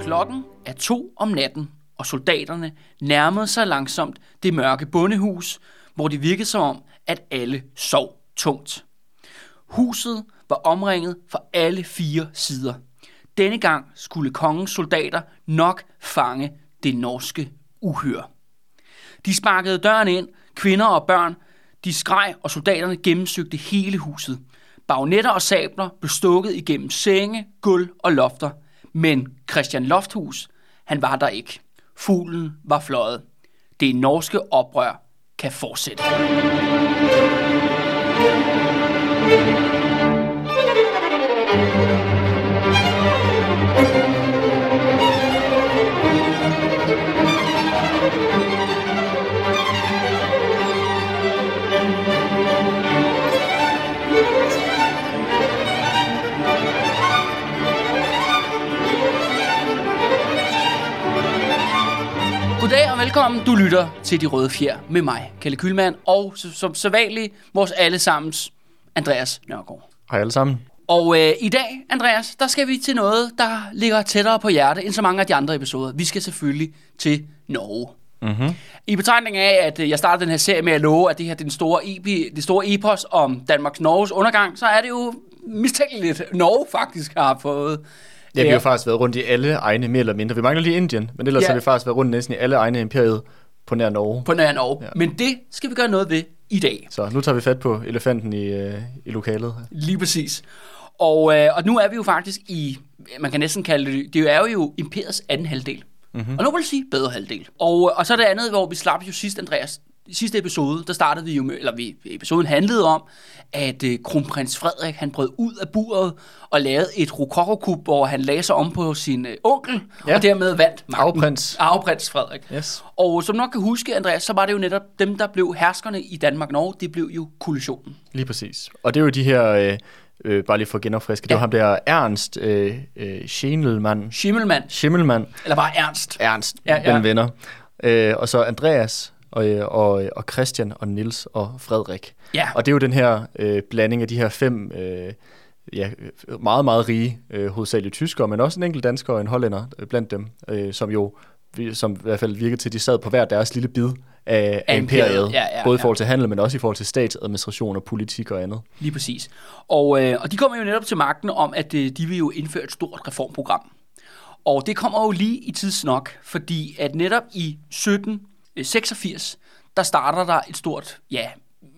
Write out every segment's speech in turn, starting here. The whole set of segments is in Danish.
Klokken er to om natten, og soldaterne nærmede sig langsomt det mørke bondehus, hvor det virkede som om, at alle sov tungt. Huset var omringet fra alle fire sider. Denne gang skulle kongens soldater nok fange det norske uhyre. De sparkede døren ind, kvinder og børn, de skreg, og soldaterne gennemsøgte hele huset. Bagnetter og sabler blev stukket igennem senge, gulv og lofter. Men Christian Lofthus, han var der ikke. Fuglen var fløjet. Det norske oprør kan fortsætte. thank you velkommen. Du lytter til De Røde Fjer med mig, Kalle Kylmand, og som, sædvanligt vores allesammens Andreas Nørgaard. Hej alle sammen. Og øh, i dag, Andreas, der skal vi til noget, der ligger tættere på hjerte end så mange af de andre episoder. Vi skal selvfølgelig til Norge. Mm-hmm. I betragtning af, at øh, jeg startede den her serie med at love, at det her det er den store, epi, det store epos om Danmarks Norges undergang, så er det jo mistænkeligt, Norge faktisk har fået. Ja, vi har jo faktisk været rundt i alle egne, mere eller mindre. Vi mangler lige Indien, men ellers Ja. har vi faktisk været rundt næsten i alle egne imperiet på nær Norge. på nær Norge. Ja. Men det skal vi gøre noget ved i dag. Så nu tager vi fat på elefanten i, øh, i lokalet. Lige præcis. Og, øh, og nu er vi jo faktisk i, man kan næsten kalde det, det er jo imperiets anden halvdel. Mm-hmm. Og nu vil jeg sige bedre halvdel. Og, og så er det andet, hvor vi slap jo sidst, Andreas, i sidste episode, der startede vi jo med, eller vi, episoden handlede om, at øh, kronprins Frederik, han brød ud af buret og lavede et rokokokub, hvor han lagde sig om på sin øh, onkel, ja. Og dermed vandt magten. Arveprins. Arveprins Frederik. Yes. Og som nok kan huske, Andreas, så var det jo netop dem, der blev herskerne i Danmark-Norge, det blev jo koalitionen. Lige præcis. Og det er jo de her, øh, øh, bare lige for at genopfriske, det Ja. var ham der Ernst øh, øh, Schindelmann. Schimmelmann, Schimmelmann. eller bare Ernst. Ernst, Ja, ja, ja. venner. Øh, og så Andreas og, øh, og, og Christian og Nils og Frederik. Ja. Og det er jo den her øh, blanding af de her fem øh, ja, meget, meget rige, øh, hovedsageligt tyskere, men også en enkelt dansker og en hollænder øh, blandt dem, øh, som jo som i hvert fald virkede til, at de sad på hver deres lille bid af, af imperiet. imperiet. Ja, ja, både i forhold til handel, men også i forhold til statsadministration og politik og andet. Lige præcis. Og, øh, og de kommer jo netop til magten om, at øh, de vil jo indføre et stort reformprogram. Og det kommer jo lige i tidsnok, fordi at netop i 1786, der starter der et stort, ja,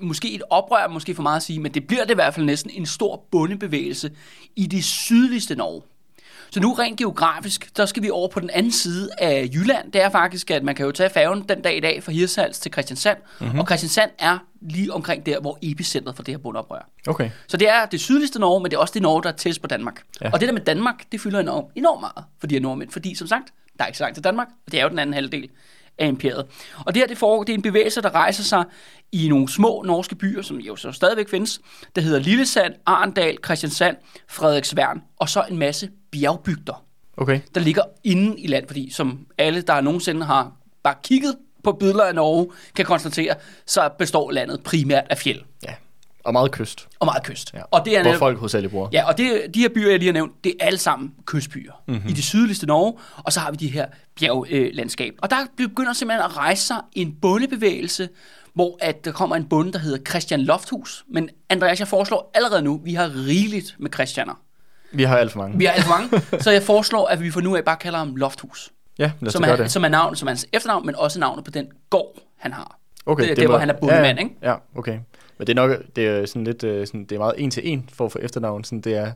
måske et oprør, måske for meget at sige, men det bliver det i hvert fald næsten en stor bondebevægelse i det sydligste Norge. Så nu rent geografisk, der skal vi over på den anden side af Jylland. Det er faktisk, at man kan jo tage færgen den dag i dag fra Hirtshals til Christiansand. Mm-hmm. Og Christiansand er lige omkring der, hvor epicentret for det her bondeoprør. Okay. Så det er det sydligste Norge, men det er også det Norge, der er tættest på Danmark. Ja. Og det der med Danmark, det fylder enormt, enormt meget for de her nordmænd. Fordi som sagt, der er ikke så langt til Danmark, og det er jo den anden halvdel af imperiet. Og det her, det, foregår, det er en bevægelse, der rejser sig i nogle små norske byer, som jo så stadigvæk findes. Der hedder Lillesand, Arendal, Christiansand, Frederiksværn, og så en masse bjergbygder, Okay. der ligger inde i land. Fordi som alle, der nogensinde har bare kigget på billeder af Norge, kan konstatere, så består landet primært af fjeld Ja. Og meget kyst, og meget kyst. ja. Og det er hvor folk hovedsageligt bor. Ja, og det, de her byer, jeg lige har nævnt, det er alle sammen kystbyer mm-hmm. i det sydligste Norge, og så har vi de her bjerglandskab. Og der begynder simpelthen at rejse sig en bondebevægelse, hvor at der kommer en bonde, der hedder Christian Lofthus. Men Andreas, jeg foreslår allerede nu, vi har rigeligt med Christianer. Vi har alt for mange. Vi har alt for mange, så jeg foreslår, at vi for nu af bare kalder ham Lofthus. Ja, lad os Som er, det. som er navn, som er hans efternavn, men også navnet på den gård, han har. Okay, det er der, hvor han er bondemand, ja, ikke? Ja, okay. Men det er nok det er sådan lidt, øh, sådan, det er meget en til en for at få efternavn. Sådan, det er,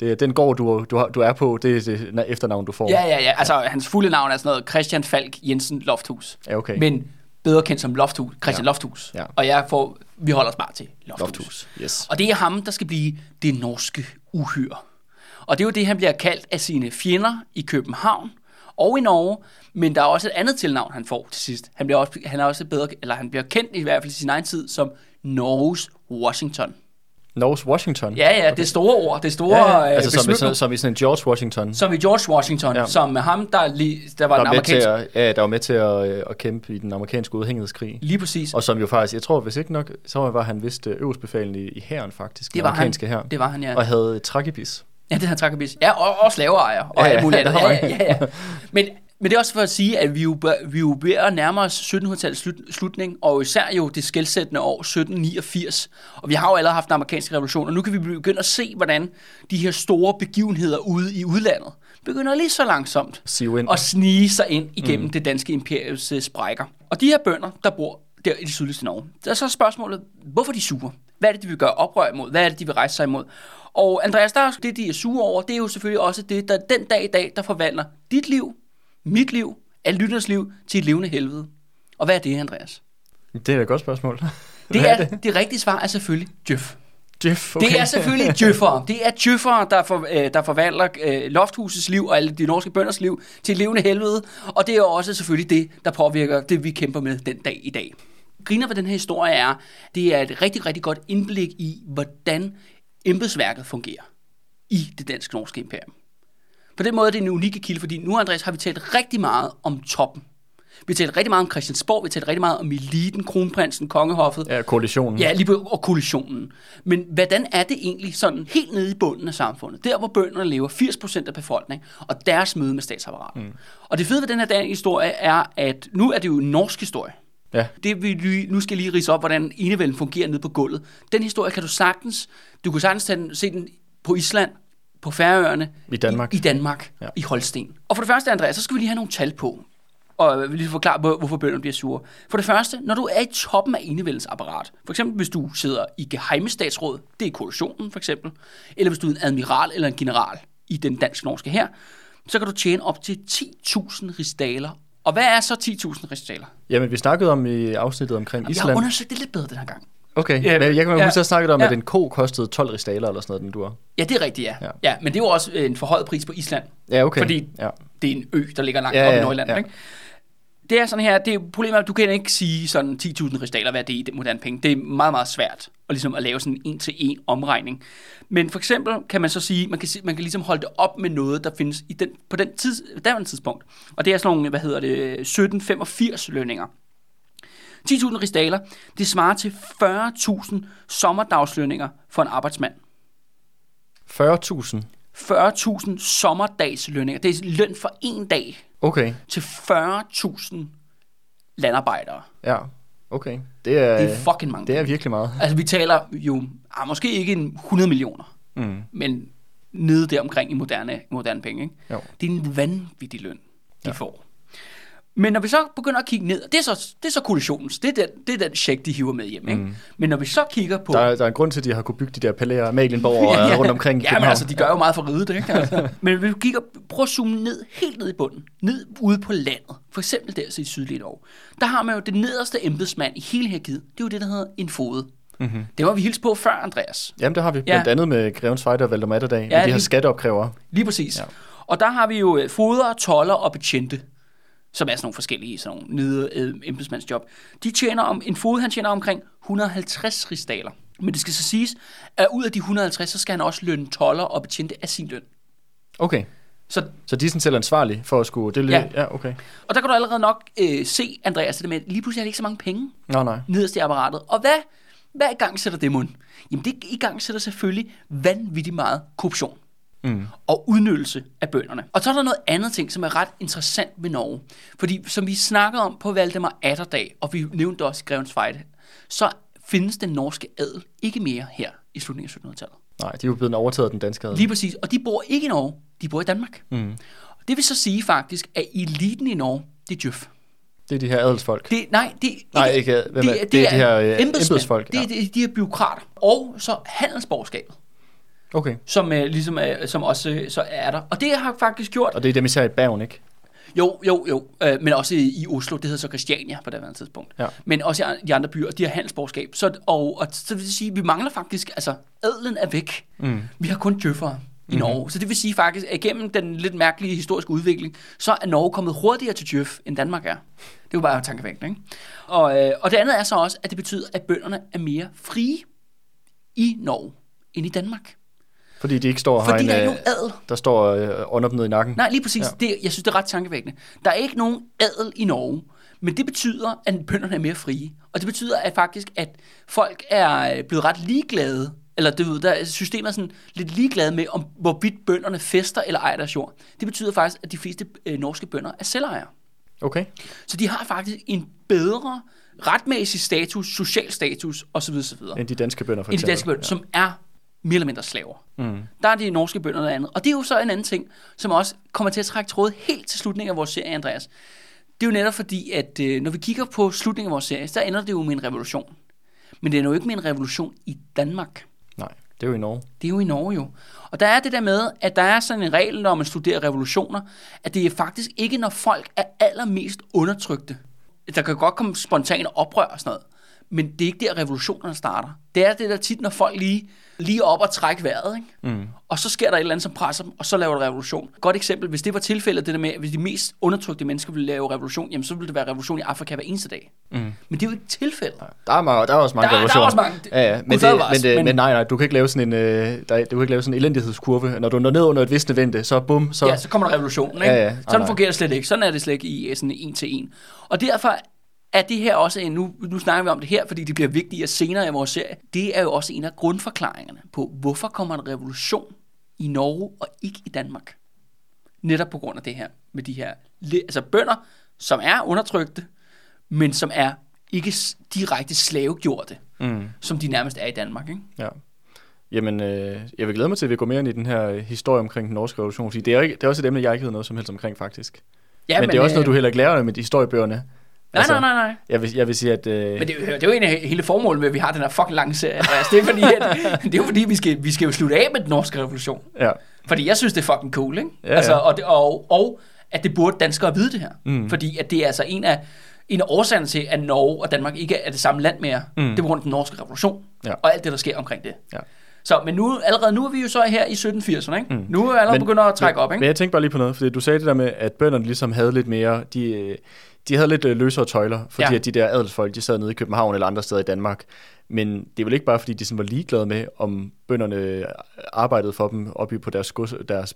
det er den gård, du, du, du er på, det er det efternavn, du får. Ja, ja, ja. Altså, hans fulde navn er sådan noget Christian Falk Jensen Lofthus. Ja, okay. Men bedre kendt som Lofthus, Christian ja. Ja. Lofthus. Ja. Og jeg får, vi holder os bare til Lofthus. Lofthus. Yes. Og det er ham, der skal blive det norske uhyre. Og det er jo det, han bliver kaldt af sine fjender i København og i Norge, men der er også et andet tilnavn, han får til sidst. Han bliver også, han er også bedre, eller han bliver kendt i hvert fald i sin egen tid som Norges Washington. Norges Washington? Ja, ja, det er store ord, det store ja, ja. øh, Altså som, i, som, som i sådan en George Washington. Som i George Washington, ja. Som ham, der, lige, der var der den amerikanske... at, ja, der var med til at, øh, at kæmpe i den amerikanske udhængighedskrig. Lige præcis. Og som jo faktisk, jeg tror hvis ikke nok, så var han vist øh, øverstbefalen i, i hæren faktisk. Det den var han. amerikanske hær. Det var han, ja. Og havde trakibis. Ja, det har Trakabis. Ja, og, og slaveejer og Ja, alt muligt andet. ja, ja, ja. Men, men det er også for at sige, at vi jo, vi jo ved at nærme os 1700-tallets slut, slutning, og især jo det skældsættende år 1789. Og vi har jo allerede haft den amerikanske revolution, og nu kan vi begynde at se, hvordan de her store begivenheder ude i udlandet begynder lige så langsomt at snige sig ind igennem mm. det danske imperiums øh, sprækker. Og de her bønder, der bor der i det sydligste Norge, der er så spørgsmålet, hvorfor de sure? Hvad er det, de vil gøre oprør imod? Hvad er det, de vil rejse sig imod? Og Andreas, der er det, de er sure over, det er jo selvfølgelig også det, der den dag i dag, der forvandler dit liv, mit liv, alle lytters liv til et levende helvede. Og hvad er det, Andreas? Det er et godt spørgsmål. Det, Hvad er, det? det rigtige svar er selvfølgelig Djøf. Jeff, Okay. Det er selvfølgelig djøffere. Det er djøffere, der, for, øh, der forvandler øh, lofthusets liv og alle de norske bønders liv til et levende helvede. Og det er også selvfølgelig det, der påvirker det, vi kæmper med den dag i dag. Griner ved den her historie er, det er et rigtig, rigtig godt indblik i, hvordan embedsværket fungerer i det dansk-norske imperium. På den måde er det en unikke kilde, fordi nu, Andreas, har vi talt rigtig meget om toppen. Vi har talt rigtig meget om Christiansborg, vi har talt rigtig meget om eliten, kronprinsen, kongehoffet. Ja, koalitionen. Ja, lige på, og koalitionen. Men hvordan er det egentlig sådan helt nede i bunden af samfundet? Der, hvor bønderne lever 80% af befolkningen, og deres møde med statsapparatet. Mm. Og det fede ved den her historie er, at nu er det jo en norsk historie. Ja. Det vi lige, nu skal jeg lige rise op, hvordan enevælden fungerer nede på gulvet. Den historie kan du sagtens, du kan sagtens tage den, se den på Island, på Færøerne, I Danmark. i, i Danmark, ja. I Holsten. Og for det første, Andreas, så skal vi lige have nogle tal på, og jeg vil lige forklare, hvor- hvorfor bønderne bliver sure. For det første, når du er i toppen af enevældens apparat, for eksempel hvis du sidder i geheime statsråd, det er koalitionen for eksempel, eller hvis du er en admiral eller en general i den dansk-norske her, så kan du tjene op til 10.000 rigsdaler. Og hvad er så 10.000 rigsdaler? Jamen, vi snakkede om i afsnittet omkring Jeg Island. har undersøgt det lidt bedre den her gang. Okay, Ja, men jeg kan ja, huske, at jeg snakkede om, ja. at en ko kostede 12 rigsdaler eller sådan noget, den dur. Ja, det er rigtigt, ja. Ja, Ja. men det jo også øh, en forhøjet pris på Island. Ja, okay. Fordi ja. det er en ø, der ligger langt Ja, ja, oppe i Nordjylland. ja. Ikke? Det er sådan her, det er problemet at du kan ikke sige sådan 10.000 rigsdaler, hvad det er i det moderne penge. Det er meget, meget svært at, ligesom at lave sådan en en-til-en omregning. Men for eksempel kan man så sige, man kan, man kan ligesom holde det op med noget, der findes i den, på den tids, daværende tidspunkt. Og det er sådan nogle, hvad hedder det, 1785 lønninger. 10.000 rigsdaler, det svarer til 40.000 sommerdagslønninger for en arbejdsmand. 40.000. 40.000 sommerdagslønninger. Det er løn for en dag Okay, til 40.000 landarbejdere. ja. Okay. Det er, Det er fucking mange. det er virkelig meget. Altså, vi taler jo ah, måske ikke en 100 millioner, Mm. men nede der omkring i moderne, moderne penge. Ikke? Jo. Det er en vanvittig løn, de ja. får. Men når vi så begynder at kigge ned, det er så, det er så koalitionens, det er den, det er den check, de hiver med hjem. Ikke? Men når vi så kigger på... Der, er- der er en grund til, at de har kunne bygge de der palæer, Amalienborg og ja, rundt omkring Ja, men altså, de gør jo meget for riget, ikke? Altså. men hvis vi kigger, prøv at zoome ned, helt ned i bunden, ned ude på landet, for eksempel der så i sydlige Norge, der har man jo det nederste embedsmand i hele her givet, det er jo det, der hedder en fode. Mm-hmm. Det var vi hilse på før, Andreas. Jamen, det har vi Ja. blandt andet med Grevens Fejder og Valdemar Ja, ja, de her lige- skatteopkrævere. Lige præcis. Ja. Ja. Og der har vi jo øh, foder, toller og betjente, som er sådan nogle forskellige sådan nogle nede øh, embedsmandsjob. De tjener om, en fod, han tjener omkring 150 rigsdaler. Men det skal så siges, at ud af de 150, så skal han også lønne toller og betjente af sin løn. Okay, Så, så de er sådan selv ansvarlige for at skulle... Det Ja. ja. okay. og der kan du allerede nok øh, se, Andreas, det med, at lige pludselig er det ikke så mange penge Nå, nej. nederst i apparatet. Og hvad, hvad i gang sætter det mund? Jamen det i gang sætter selvfølgelig vanvittigt meget korruption. Mm. og udnyttelse af bønderne. Og så er der noget andet ting, som er ret interessant ved Norge. Fordi som vi snakkede om på Valdemar Atterdag, og vi nævnte også Grevens Fejde, så findes den norske adel ikke mere her i slutningen af 1700-tallet. Nej, de er jo blevet overtaget af den danske adel. Lige præcis. Og de bor ikke i Norge, de bor i Danmark. Mm. Det vil så sige faktisk, at eliten i Norge, det er djøf. Det er de her adelsfolk. Det, nej, det er ikke, Nej, ikke- hvem er- det er de her, øh, embedsfolk, Det er ja. de, de her byråkrater. Og så handelsborgerskabet, Okay. som, øh, ligesom, øh, som også øh, så er der. Og det har faktisk gjort, Og det er dem især i Bergen, ikke? Jo, jo, jo. Øh, men også i, Oslo, det hedder så Christiania på det her tidspunkt. Ja. Men også i de andre byer, de har handelsborgerskab. Så, og, og så vil det sige, at vi mangler faktisk, altså adlen er væk. Mm. Vi har kun djøffere i Norge. Så det vil sige faktisk, at gennem den lidt mærkelige historiske udvikling, så er Norge kommet hurtigere til djøf, end Danmark er. Det er jo bare tankevækkende, ikke? Og, øh, og det andet er så også, at det betyder, at bønderne er mere frie i Norge. end i Danmark. Fordi de ikke står Fordi en, der er ikke øh, nogen adel. der står øh, i nakken. Nej, lige præcis. Ja. Ja. Det, jeg synes, det er ret tankevækkende. Der er ikke nogen adel i Norge, men det betyder, at bønderne er mere frie. Og det betyder at faktisk, at folk er øh, blevet ret ligeglade, eller det ved, der er systemet er sådan lidt ligeglade med, om hvorvidt bønderne fester eller ejer deres jord. Det betyder faktisk, at de fleste øh, norske bønder er selvejere. Okay. Så de har faktisk en bedre retmæssig status, social status osv. osv. End de danske bønder, for end de eksempel. danske bønder, som er mere eller mindre slaver. Mm. Der er de norske bønder noget andet. Og det er jo så en anden ting, som også kommer til at trække tråd helt til slutningen af vores serie, Andreas. Det er jo netop fordi, at øh, når vi kigger på slutningen af vores serie, så ender det jo med en revolution. Men det er jo ikke med en revolution i Danmark. Nej, det er jo i Norge. Det er jo i Norge jo. Og der er det der med, at der er sådan en regel, når man studerer revolutioner, at det er faktisk ikke, når folk er allermest undertrykte. Der kan godt komme spontane oprør og sådan noget. Men det er ikke der, revolutionerne starter. Det er det der tit, når folk lige, lige op og trækker vejret, ikke? Mm. og så sker der et eller andet, som presser dem, og så laver det revolution. Godt eksempel, hvis det var tilfældet, det der med, at hvis de mest undertrykte mennesker ville lave revolution, jamen så ville det være revolution i Afrika hver eneste dag. Mm. Men det er jo ikke tilfældet. Der er, mange, der er også mange Der- der er revolutioner. også mange. Ja, ja. Men, det, os, men, det, men- men, nej, nej, du kan ikke lave sådan en, øh, der, du kan ikke lave sådan en elendighedskurve. Når du når ned under et vist vente, så bum, så... Ja, så kommer der revolution. Ikke? Ja, ja. Sådan nej. fungerer det slet ikke. Sådan er det slet ikke i øh, sådan en til en. Og derfor er det her også en, nu, nu snakker vi om det her, fordi det bliver vigtigere senere i vores serie, det er jo også en af grundforklaringerne på, hvorfor kommer en revolution i Norge og ikke i Danmark. Netop på grund af det her, med de her, altså bønder, som er undertrykte, men som er ikke direkte slavegjorte, Mm. som de nærmest er i Danmark. Ikke? Ja. Jamen, øh, jeg vil glæde mig til, at vi går mere ind i den her øh, historie omkring den norske revolution, fordi det er, ikke, det er også et emne, jeg ikke ved noget som helst omkring, faktisk. Ja, men, men det er også noget, øh, du heller ikke lærer med de historiebøgerne. Nej, nej, nej, nej. Jeg vil, jeg vil sige, at... Øh, Men det, er det er jo en af hele formålet med, at vi har den her fucking lange serie. Andreas. Det er fordi, at, det er fordi vi, skal, vi skal jo slutte af med den norske revolution. ja. Fordi jeg synes, det er fucking cool, ikke? Ja, ja. altså, og, det, og, og at det burde danskere vide det her. Mm. Fordi at det er altså en af, en af årsagerne til, at Norge og Danmark ikke er det samme land mere. Mm. Det er på grund af den norske revolution. Ja. Og alt det, der sker omkring det. Ja. Så, men nu, allerede nu er vi jo så her i 1780'erne, ikke? Mm. Nu er vi allerede Men- begyndt at trække op, Men ikke? jeg tænkte bare lige på noget, fordi du sagde det der med, at bønderne ligesom havde lidt mere, de, øh, de havde lidt øh, løsere tøjler, fordi Ja. at de der adelsfolk, de sad nede i København eller andre steder i Danmark. Men det er vel ikke bare, fordi de sådan var ligeglade med, om bønderne arbejdede for dem oppe på deres, gods, deres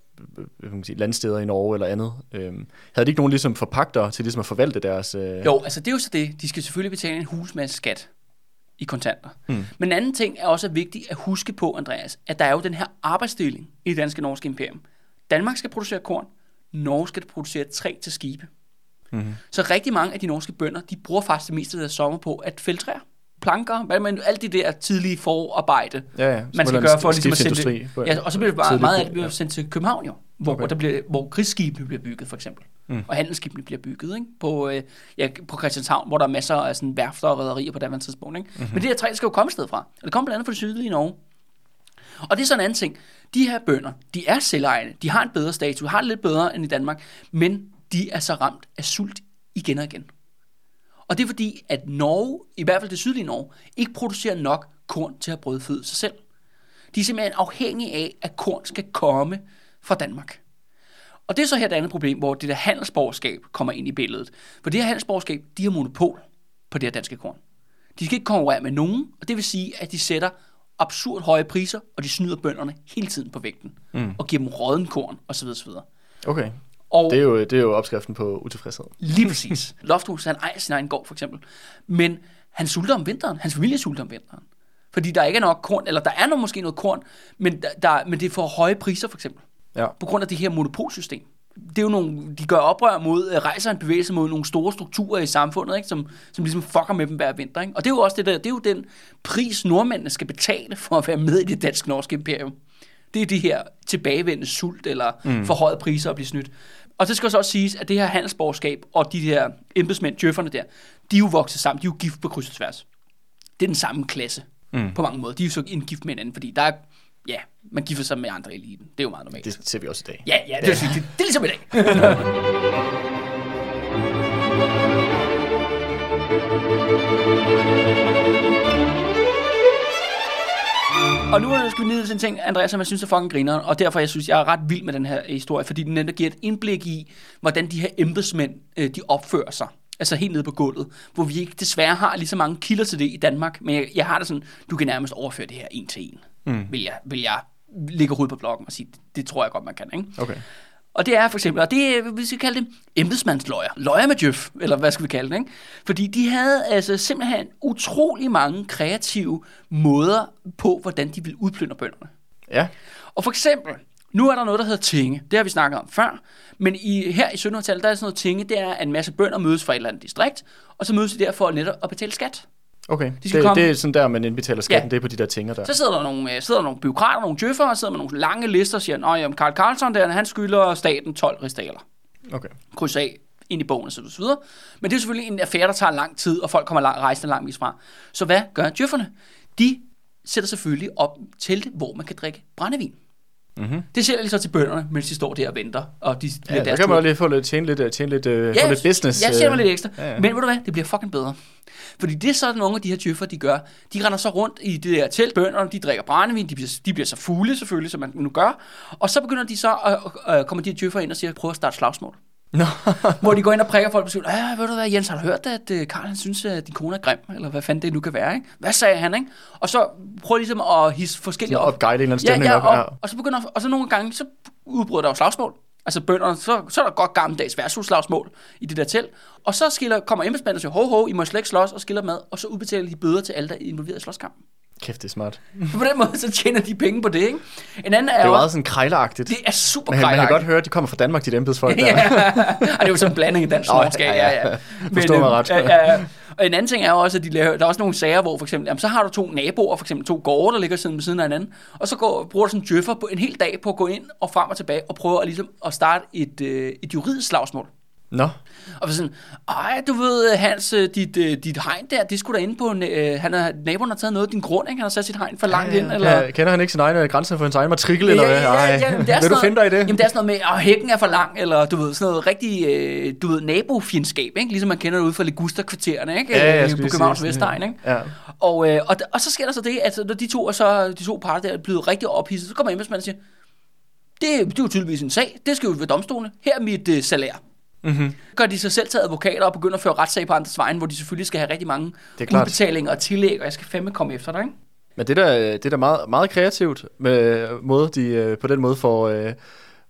øh, man sige, landsteder i Norge eller andet. Øhm, havde de ikke nogen ligesom forpagter til ligesom at forvalte deres... Øh, Jo, altså det er jo så det. De skal selvfølgelig betale en hulsmasse skat i kontanter. Mm. Men en anden ting er også vigtigt at huske på, Andreas, at der er jo den her arbejdsdeling i det danske norske imperium. Danmark skal producere korn, Norge skal producere træ til skibe. Mm-hmm. Så rigtig mange af de norske bønder, de bruger faktisk det meste af deres sommer på at fælde træer, planker, hvad man, alt det der tidlige forarbejde, Ja, ja. man skal gøre for ligesom at sende det. Ja, og så bliver det bare meget af det bliver ja. sendt til København jo, hvor, Okay. okay. der bliver, hvor krigsskibene bliver bygget for eksempel. Mm. Og handelsskibene bliver bygget ikke? På, øh, ja, på Christianshavn, hvor der er masser af sådan værfter og rederier på daværende tidspunkt. Ikke? Mhm. Mm-hmm. Men det her træ skal jo komme sted fra. Og det kommer blandt andet fra det sydlige Norge. Og det er sådan en anden ting. De her bønder, de er selvejende. De har en bedre status, har det lidt bedre end i Danmark, men de er så ramt af sult igen og igen. Og det er fordi, at Norge, i hvert fald det sydlige Norge, ikke producerer nok korn til at brødføde sig selv. De er simpelthen afhængige af, at korn skal komme fra Danmark. Og det er så her det andet problem, hvor det der handelsborgerskab kommer ind i billedet. For det her handelsborgerskab, de har monopol på det her danske korn. De skal ikke konkurrere med nogen, og det vil sige, at de sætter absurd høje priser, og de snyder bønderne hele tiden på vægten, Mm. og giver dem råden korn, osv. osv. Okay, Og det er, jo, det er jo opskriften på utilfredshed. Lige præcis. Lofthus, han ejer sin egen gård, for eksempel. Men han sulter om vinteren. Hans familie sulter om vinteren. Fordi der ikke er nok korn, eller der er nok måske noget korn, men, der, men det er for høje priser, for eksempel. Ja. På grund af det her monopolsystem. Det er jo nogle, de gør oprør mod, øh, rejser en bevægelse mod nogle store strukturer i samfundet, ikke? Som, som ligesom fucker med dem hver vinter. Ikke? Og det er jo også det der, det er jo den pris, nordmændene skal betale for at være med i det dansk-norske imperium. Det er de her tilbagevendende sult eller mm. forhøjede priser at blive snydt. Og det skal så også siges, at det her handelsborgerskab og de her embedsmænd, djøfferne der, de er jo vokset sammen, de er jo gift på kryds og tværs. Det er den samme klasse Mm. på mange måder. De er jo så indgift med hinanden, fordi der er, ja, man gifter sig med andre i eliten. Det er jo meget normalt. Det ser vi også i dag. Ja, ja, det, det, det, det er ligesom i dag. Og nu skal vi ned til en ting, Andreas, som jeg synes er fucking griner, og derfor jeg synes, jeg er ret vild med den her historie, fordi den netop giver et indblik i, hvordan de her embedsmænd, øh, de opfører sig. Altså helt nede på gulvet, hvor vi ikke desværre har lige så mange kilder til det i Danmark, men jeg, jeg har det sådan, du kan nærmest overføre det her en til en. mm. vil, jeg, vil jeg lægge hovedet på bloggen og sige, det, det tror jeg godt, man kan. Ikke? Okay. Og det er for eksempel, og det er, vi skal kalde det embedsmandsløjer. Løjer med djøf, eller hvad skal vi kalde det, ikke? Fordi de havde altså simpelthen utrolig mange kreative måder på, hvordan de ville udplyndre bønderne. Ja. Og for eksempel, nu er der noget, der hedder tinge. Det har vi snakket om før. Men i, her i 1700-tallet, der er sådan noget tinge, det er, at en masse bønder mødes fra et eller andet distrikt, og så mødes de der for netop at betale skat. Okay, De det, skal komme- det er sådan der, man indbetaler skatten, Ja. det er på de der tinger der. Så sidder der nogle, øh, sidder der nogle byråkrater, nogle djøffere, og sidder med nogle lange lister og siger, Nå, jamen, Karl Carlson der, han skylder staten 12 ristaler. Okay. Kryds af ind i bogen og så videre. Men det er selvfølgelig en affære, der tager lang tid, og folk kommer lang, rejsende langt vis fra. Så hvad gør djøfferne? De sætter selvfølgelig op telte, hvor man kan drikke brændevin. Mm-hmm. Det sælger de så til bønderne, mens de står der og venter, og de Ja, der kan man tur. jo lige få lidt, tjene lidt, øh, tjene lidt, øh, få lidt business. Ja, jeg tjener mig øh. lidt ekstra. ja, ja. Men ved du hvad, det bliver fucking bedre. Fordi det er sådan nogle af de her djøffer, de gør. De render så rundt i det der telt, bønderne, de drikker brændevin, de bliver, de bliver så fulde selvfølgelig, som man nu gør. Og så begynder de så, at øh, kommer de her djøffer ind og siger, prøv at starte slagsmål. Nå. hvor de går ind og prikker folk og siger, ja, ved du hvad, Jens, har du hørt, at øh, Karl han synes, at din kone er grim? Eller hvad fanden det nu kan være, ikke? Hvad sagde han, ikke? Og så prøver ligesom at hisse forskellige Sådan opguide en eller anden Ja, stemning ja, op. og, og så begynder, og så nogle gange, så udbryder der jo slagsmål. Altså bønderne, så, så er der godt gammeldags værtshusslagsmål i det der telt. Og så skiller, kommer embedsmanden og siger, ho, ho, I må slet ikke slås, og skiller mad, og så udbetaler de bøder til alle, der er involveret i slåskampen. Kæft, det er smart. På den måde, så tjener de penge på det, ikke? En anden er, Det er jo, meget sådan krejleragtigt. det er super Men man kan krejlagtigt. godt høre, at de kommer fra Danmark, de embedsfolk der. ja, og det er jo sådan en blanding af dansk og norsk. Ja, ja, ja, ja. ja. Forstår mig ret. Ja, ja. Og en anden ting er jo også, at de laver, der er også nogle sager, hvor for eksempel, jamen, så har du to naboer, for eksempel to gårde, der ligger siden ved siden af hinanden, og så går, bruger du sådan en djøffer på en hel dag på at gå ind og frem og tilbage og prøve at, ligesom, at starte et, øh, et juridisk slagsmål. Nå, Og så sådan, ej, du ved, Hans, øh, dit, øh, dit hegn der, det skulle da inde på, øh, han er, naboen har taget noget af din grund, ikke? Han har sat sit hegn for langt ind, eller... Ja, kender han ikke sin egen grænse for sin egen matrikel, eller hvad? Ja, ja, ja, men det er Vil du finde dig i det? Jamen, det er sådan noget med, at hækken er for lang, eller du ved, sådan noget rigtig, øh, du ved, nabofjendskab, ikke? Ligesom man kender det ude fra Liguster-kvartererne, ikke? Ja, Øh, skulle på Københavns Vestegn, ikke? Ja. Og, øh, og, og, så sker der så det, at når de to, er så, de to parter der er blevet rigtig ophidset, så kommer embedsmanden og siger, det, det er jo tydeligvis en sag, det skal jo ved domstolene, her er mit øh, salær. Mm-hmm. Gør de sig selv til advokater og begynder at føre retssag på andres vegne, hvor de selvfølgelig skal have rigtig mange er udbetalinger og tillæg, og jeg skal fandme komme efter dig, ikke? Men det der, det er da meget, meget kreativt med måde, de øh, på den måde får, øh,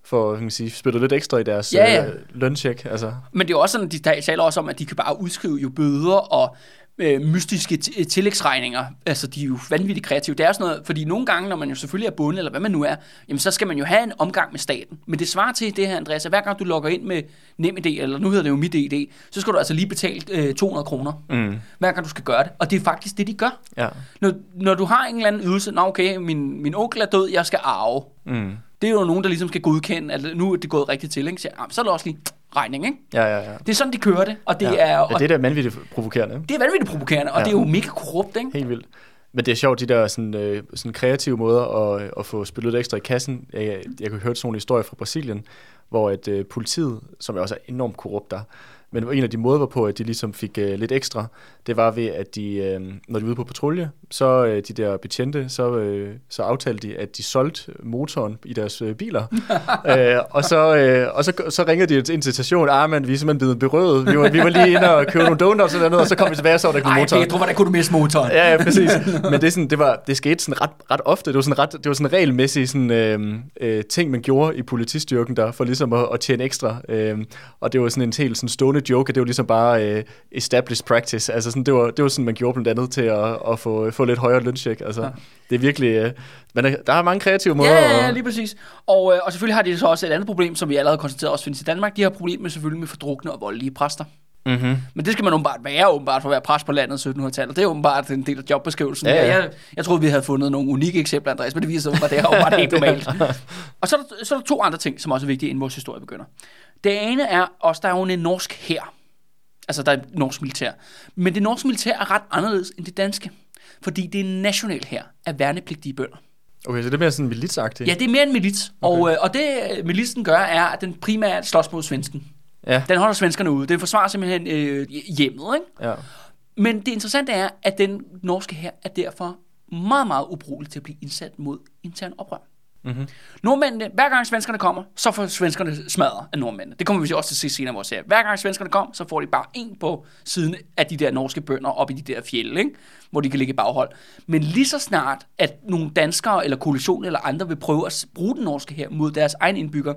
får kan man sige, spyttet lidt ekstra i deres Ja, ja. øh, løncheck. Altså. Men det er også sådan, de taler også om, at de kan bare udskrive jo bøder og øh, mystiske t- tillægsregninger. Altså, de er jo vanvittigt kreative. Det er sådan noget, fordi nogle gange, når man jo selvfølgelig er bundet, eller hvad man nu er, jamen, så skal man jo have en omgang med staten. Men det svarer til det her, Andreas, at hver gang du logger ind med NemID, eller nu hedder det jo MitID, så skal du altså lige betale øh, 200 kroner, Mm. hver gang du skal gøre det. Og det er faktisk det, de gør. Ja. Når, når du har en eller anden ydelse, nå okay, min, min onkel er død, jeg skal arve. Mm. Det er jo nogen, der ligesom skal godkende, at nu er det gået rigtigt til, ikke? Så, ah, så er der også lige regning, ikke? Ja, ja, ja. Det er sådan, de kører det, og det ja. er... ja, og det er da vanvittigt provokerende. det er vanvittigt provokerende, og Ja. det er jo mega korrupt, ikke? Helt vildt. Men det er sjovt, de der sådan, øh, sådan kreative måder at, at få spillet ekstra i kassen. Jeg, jeg kunne høre sådan nogle historier fra Brasilien, hvor at øh, politiet, som jo også er enormt korrupt der, men en af de måder, hvorpå at de ligesom fik øh, lidt ekstra, det var ved, at de, øh, når de var ude på patrulje, så øh, de der betjente, så, øh, så aftalte de, at de solgte motoren i deres øh, biler. øh, og så, øh, og så, så ringede de ind til stationen, ah, men vi er simpelthen blevet berøvet. Vi var, vi var lige inde og købe nogle donuts eller noget, og så kom vi tilbage, og så var der ikke nogen Ej, motor. Pedro, hvordan kunne du miste motoren? Ja, ja, præcis. Men det, er sådan, det, var, det skete sådan ret, ret ofte. Det var sådan ret, det var sådan en regelmæssig sådan, øh, øh, ting, man gjorde i politistyrken der, for ligesom at, at tjene ekstra. Øh, og det var sådan en helt sådan stående joke, at det var ligesom bare øh, established practice. Altså sådan, det, var, det var sådan, man gjorde blandt andet til at, at få, få lidt højere løncheck. Altså, Ja. Det er virkelig... Øh, men der, der er mange kreative måder. Ja, ja, ja, lige præcis. Og, øh, og selvfølgelig har de så også et andet problem, som vi allerede har konstateret også findes i Danmark. De har problemer selvfølgelig med fordrukne og voldelige præster. Mm-hmm. Men det skal man åbenbart være, åbenbart for at være præst på landet i 1700-tallet. Det er åbenbart en del af jobbeskrivelsen. Ja, ja. Jeg, jeg troede, vi havde fundet nogle unikke eksempler, Andreas, men det viser sig åbenbart, det er åbenbart helt normalt. Og så er, der, så er der to andre ting, som også er vigtige, inden vores historie begynder. Det ene er også, der er jo en norsk her. Altså, der er norsk militær. Men det norske militær er ret anderledes end det danske. Fordi det er national her af værnepligtige bønder. Okay, så det er mere sådan militsagtigt. Ja, det er mere en milits. Okay. Og, øh, og det militsen gør, er, at den primært slås mod svensken. Ja. Den holder svenskerne ude. Den forsvarer simpelthen øh, hjemmet, ikke? ja. Men det interessante er, at den norske her er derfor meget, meget ubrugelig til at blive indsat mod intern oprør. Mm-hmm. Nordmændene, hver gang svenskerne kommer, så får svenskerne smadret af nordmændene. Det kommer vi også til at se senere i vores serie. Hver gang svenskerne kommer, så får de bare en på siden af de der norske bønder op i de der fjelde, ikke? hvor de kan ligge i baghold. Men lige så snart, at nogle danskere eller koalition eller andre vil prøve at bruge den norske her mod deres egen indbygger,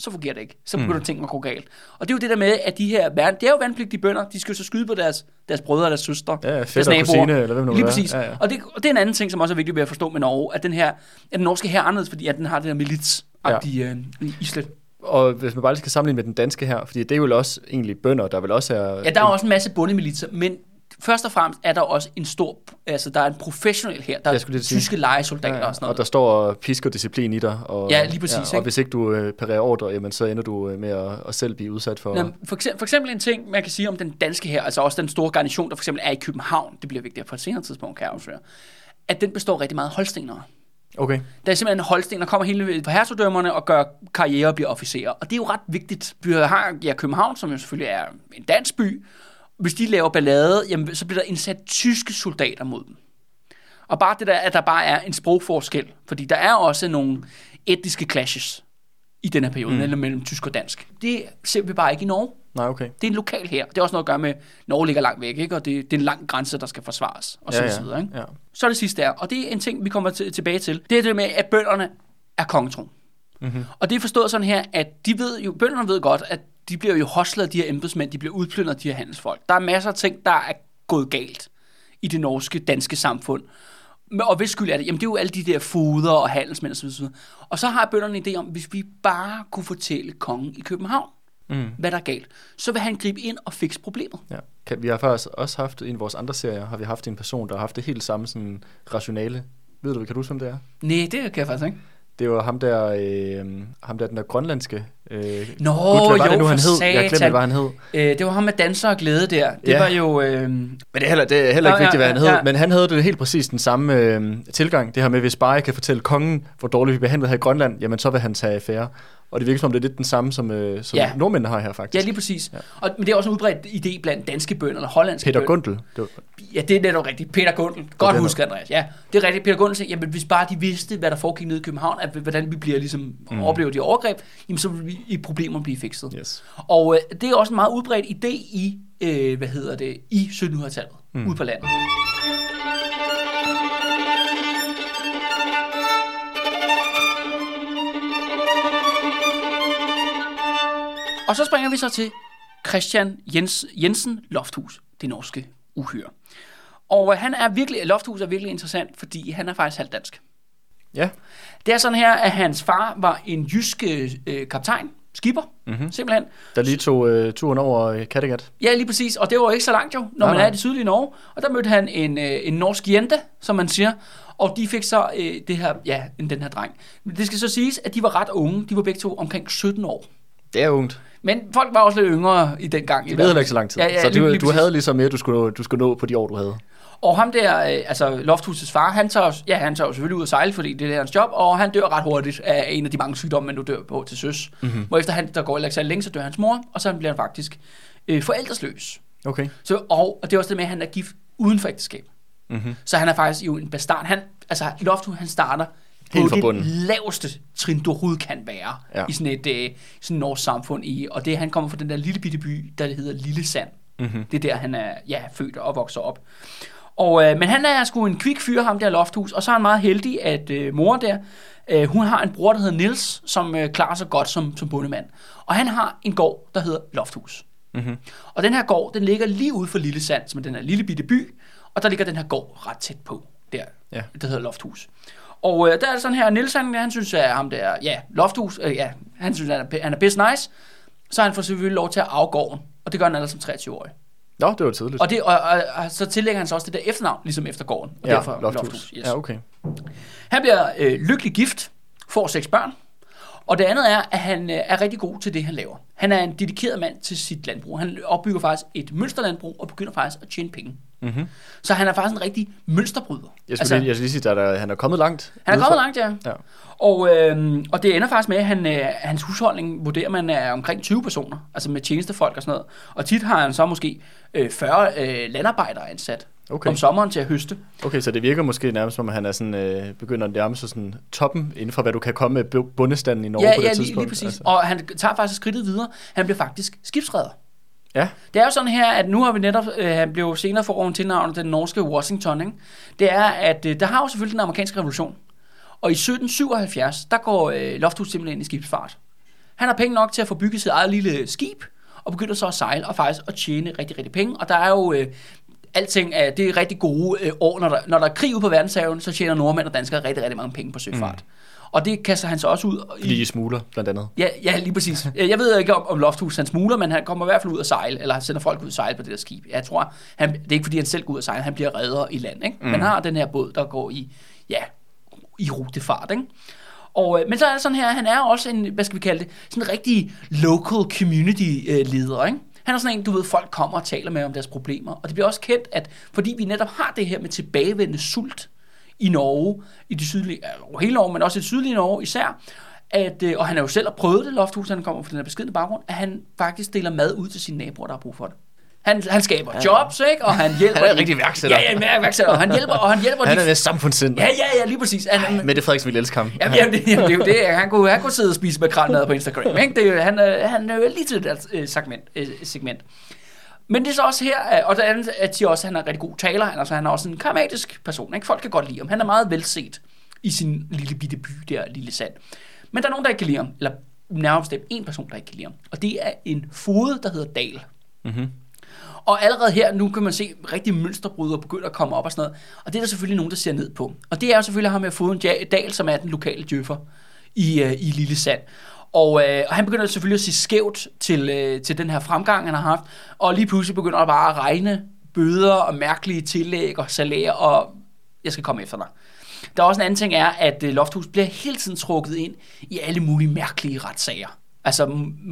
så fungerer det ikke. Så begynder mm. tingene at gå galt. Og det er jo det der med, at de her, værn- det er jo vandpligtige bønder, de skal jo så skyde på deres, deres brødre og deres søstre. Ja, deres naboer. kusine, eller hvem nu Lige præcis. Ja, ja. Og, det, og det er en anden ting, som også er vigtigt ved at forstå med Norge, at den her, at den norske her er anderledes, fordi at den har det der milits ja. øh, islet. Og hvis man bare lige skal sammenligne med den danske her, fordi det er jo også egentlig bønder, der vil også er... Ja, der er også en masse bundemilitser, men først og fremmest er der også en stor, altså der er en professionel her, der er lige sige. tyske lejesoldater Ja, og sådan og noget. der står pisk og disciplin i dig. Og, Ja, lige præcis, og ikke? hvis ikke du øh, parerer ordre, jamen, så ender du øh, med at, at selv blive udsat for... Nå, for, eksempel, for eksempel en ting, man kan sige om den danske her, altså også den store garnison, der for eksempel er i København, det bliver vigtigt på et senere tidspunkt, kan jeg afsløre, at den består rigtig meget af holstenere. Okay. Der er simpelthen holsten, der kommer hele på hertugdømmerne og gør karriere og bliver officerer. Og det er jo ret vigtigt. Vi har ja, København, som jo selvfølgelig er en dansk by. Hvis de laver ballade, jamen, så bliver der indsat tyske soldater mod dem. Og bare det der, at der bare er en sprogforskel. Fordi der er også nogle etniske clashes i den her periode, mm. eller mellem tysk og dansk. Det ser vi bare ikke i Norge. Nej, okay. Det er en lokal her. Det er også noget at gøre med, at Norge ligger langt væk, ikke? og det, det er en lang grænse, der skal forsvares. Og så ja, videre, ikke? ja. Så er det sidste der, og det er en ting, vi kommer til, tilbage til. Det er det med, at bønderne er kongetro. Mm-hmm. Og det er forstået sådan her, at de ved jo, bønderne ved godt, at de bliver jo hostlet af de her embedsmænd, de bliver udplyndret af de her handelsfolk. Der er masser af ting, der er gået galt i det norske, danske samfund. Og hvis skyld er det? Jamen det er jo alle de der foder og handelsmænd osv. Og, og så har bønderne en idé om, hvis vi bare kunne fortælle kongen i København, Mm. hvad der er galt, så vil han gribe ind og fikse problemet. Ja. Kan, vi har faktisk også haft, i en af vores andre serier, har vi haft en person, der har haft det helt samme sådan, rationale. Ved du, kan du huske, hvem det er? Nej, det kan jeg faktisk ikke. Det var ham der, øh, ham der den der grønlandske... Øh, Nå, gut, hvad var jo, det nu, han hed? Jeg glemte, satan. hvad han hed. Øh, det var ham med danser og glæde der. Det Ja. var jo... Øh, Men det er heller, det er heller ikke vigtigt, ja, hvad han hed. ja. Men han havde det helt præcis den samme øh, tilgang. Det her med, hvis bare jeg kan fortælle kongen, hvor dårligt vi behandlet her i Grønland, jamen så vil han tage affære. Og det virker som om, det er lidt den samme, som, øh, som Ja. nordmændene har her faktisk. ja, lige præcis. Ja. Og, men det er også en udbredt idé blandt danske bønder eller hollandske Peter bønder. Gundel. Det var, Ja, det er netop rigtigt. Peter Gundel. Godt den huske, Andreas. Ja, det er rigtigt. Peter Gundel siger, jamen hvis bare de vidste, hvad der foregik nede i København, at hvordan vi bliver ligesom, mm. oplever de overgreb, jamen så vil vi i problemer blive fikset. yes. Og øh, det er også en meget udbredt idé i, øh, hvad hedder det, i 1700-tallet, mm. ude på landet. Og så springer vi så til Christian Jens, Jensen Lofthus, det norske uhyre. Og øh, han er virkelig, Lofthus er virkelig interessant, fordi han er faktisk halvt dansk. Ja, Det er sådan her, at hans far var en jysk øh, kaptajn, skipper, mm-hmm. simpelthen. der lige tog øh, turen over øh, Kattegat. Ja, lige præcis. Og det var jo ikke så langt jo, når Nej, man nej. er i det sydlige Norge. Og der mødte han en, øh, en norsk jente, som man siger. Og de fik så øh, det her, ja, den her dreng. Men det skal så siges, at de var ret unge. De var begge to omkring 17 år. Det er ungt. Men folk var også lidt yngre i den gang. Det heller ikke så lang tid. Ja, ja, så lige- du, lige du havde ligesom mere, du skulle, du skulle nå på de år, du havde. Og ham der, øh, altså Lofthusets far, han tager, ja, han tager jo selvfølgelig ud at sejle, fordi det er hans job, og han dør ret hurtigt af en af de mange sygdomme, man nu dør på til søs. Mm-hmm. Hvorefter han, der går ikke så længe, så dør hans mor, og så bliver han faktisk øh, forældresløs. Okay. Så, og, og det er også det med, at han er gift uden for ægteskab. Mm-hmm. Så han er faktisk jo en bastard. Han, altså Lofthus, han starter Helt på det laveste trin, du overhovedet kan være Ja. i sådan et øh, sådan et norsk samfund. I, og det han kommer fra den der lille bitte by, der hedder Lille Sand. Mm-hmm. Det er der, han er ja, født og vokser op. Og, øh, men han er sgu en kvik fyr, ham der Lofthus, og så er han meget heldig, at øh, mor der, øh, hun har en bror, der hedder Nils, som øh, klarer sig godt som, som bondemand. Og han har en gård, der hedder Lofthus. Mm-hmm. Og den her gård, den ligger lige ude for Lille Sand, som er den her lille bitte by, og der ligger den her gård ret tæt på, der, Ja. der hedder Lofthus. Og øh, der er det sådan her, Niels han, han synes, at ham der, ja, Lofthus, øh, ja, han synes, han er, han er best nice, så han får selvfølgelig lov til at gården, og det gør han allerede som 23-årig. Nå, det var tidligt. Og, det, og, og, og, så tillægger han så også det der efternavn, ligesom efter gården. Og ja, derfor Lofthus. Lofthus yes. Ja, okay. Han bliver øh, lykkelig gift, får seks børn, og det andet er, at han øh, er rigtig god til det, han laver. Han er en dedikeret mand til sit landbrug. Han opbygger faktisk et mønsterlandbrug og begynder faktisk at tjene penge. Mm-hmm. Så han er faktisk en rigtig mønsterbryder. Jeg skulle, altså, lige, jeg skulle lige sige, at der, han er kommet langt. han er kommet langt, ja. Ja. Og, øh, og det ender faktisk med, at han, øh, hans husholdning vurderer man er omkring 20 personer, altså med tjenestefolk og sådan noget. Og tit har han så måske øh, 40 øh, landarbejdere ansat. okay. om sommeren til at høste. Okay, så det virker måske nærmest som, at han er sådan, øh, begynder at nærme sig sådan toppen inden for, hvad du kan komme med bundestanden i Norge ja, på det ja, tidspunkt. Ja, lige præcis. Altså. Og han tager faktisk skridtet videre. Han bliver faktisk skibsredder. Ja. Det er jo sådan her, at nu har vi netop, øh, han blev senere for åren tilnavnet den norske Washington, ikke? Det er, at øh, der har jo selvfølgelig den amerikanske revolution. Og i 1777, der går øh, Loftus simpelthen ind i skibsfart. Han har penge nok til at få bygget sit eget lille skib, og begynder så at sejle og faktisk at tjene rigtig, rigtig penge. Og der er jo øh, alting, er, det er rigtig gode øh, år. Når der, når der er krig ude på verdenshaven, så tjener nordmænd og danskere rigtig, rigtig mange penge på søfart. Mm. Og det kaster han så også ud. I, Fordi de smugler, blandt andet. Ja, ja, lige præcis. Jeg ved ikke om, om Lofthus han smugler, men han kommer i hvert fald ud at sejle, eller han sender folk ud at sejle på det der skib. Jeg tror, han, det er ikke fordi, han selv går ud at sejle, han bliver redder i land. Ikke? Mm. Han har den her båd, der går i, ja, i rutefart. Ikke? Og, øh, men så er det sådan her, han er også en, hvad skal vi kalde det, sådan en rigtig local community øh, leder, ikke? Han er sådan en, du ved, folk kommer og taler med om deres problemer. Og det bliver også kendt, at fordi vi netop har det her med tilbagevendende sult i Norge, i det sydlige, over hele Norge, men også i det sydlige Norge især, at, øh, og han har jo selv prøvet det, Lofthus, han kommer fra den her beskidende baggrund, at han faktisk deler mad ud til sine naboer, der har brug for det. Han, han skaber ja. jobs, ikke? Og han hjælper... han er rigtig værksætter. Ja, ja. Og han hjælper, og han hjælper... han er næsten samfundssind. Ja, ja, ja, lige præcis. Han, Ej, Mette Frederiksen ville elske ham. Ja, ja, det, jamen, det er jo det. Han kunne, han kunne sidde og spise makrelmad på Instagram, ikke? Det er, han, han er lige til det der segment. segment. Men det er så også her, og det andet at siger også, at han er en rigtig god taler. Altså, han er også en karismatisk person. Ikke? Folk kan godt lide ham. Han er meget velset i sin lille bitte by der, lille sand. Men der er nogen, der ikke kan lide ham. Eller nærmest en person, der ikke kan lide ham. Og det er en fod, der hedder Dal. Mm-hmm. Og allerede her, nu kan man se rigtig mønsterbrydere begynde at komme op og sådan noget. Og det er der selvfølgelig nogen, der ser ned på. Og det er jo selvfølgelig ham med foden Dal, som er den lokale djøffer i, uh, i Lille Sand. Og, øh, og han begynder selvfølgelig at se skævt til, øh, til den her fremgang, han har haft. Og lige pludselig begynder der bare at regne bøder og mærkelige tillæg og salærer, og jeg skal komme efter dig. Der er også en anden ting er, at øh, Lofthus bliver hele tiden trukket ind i alle mulige mærkelige retssager. Altså,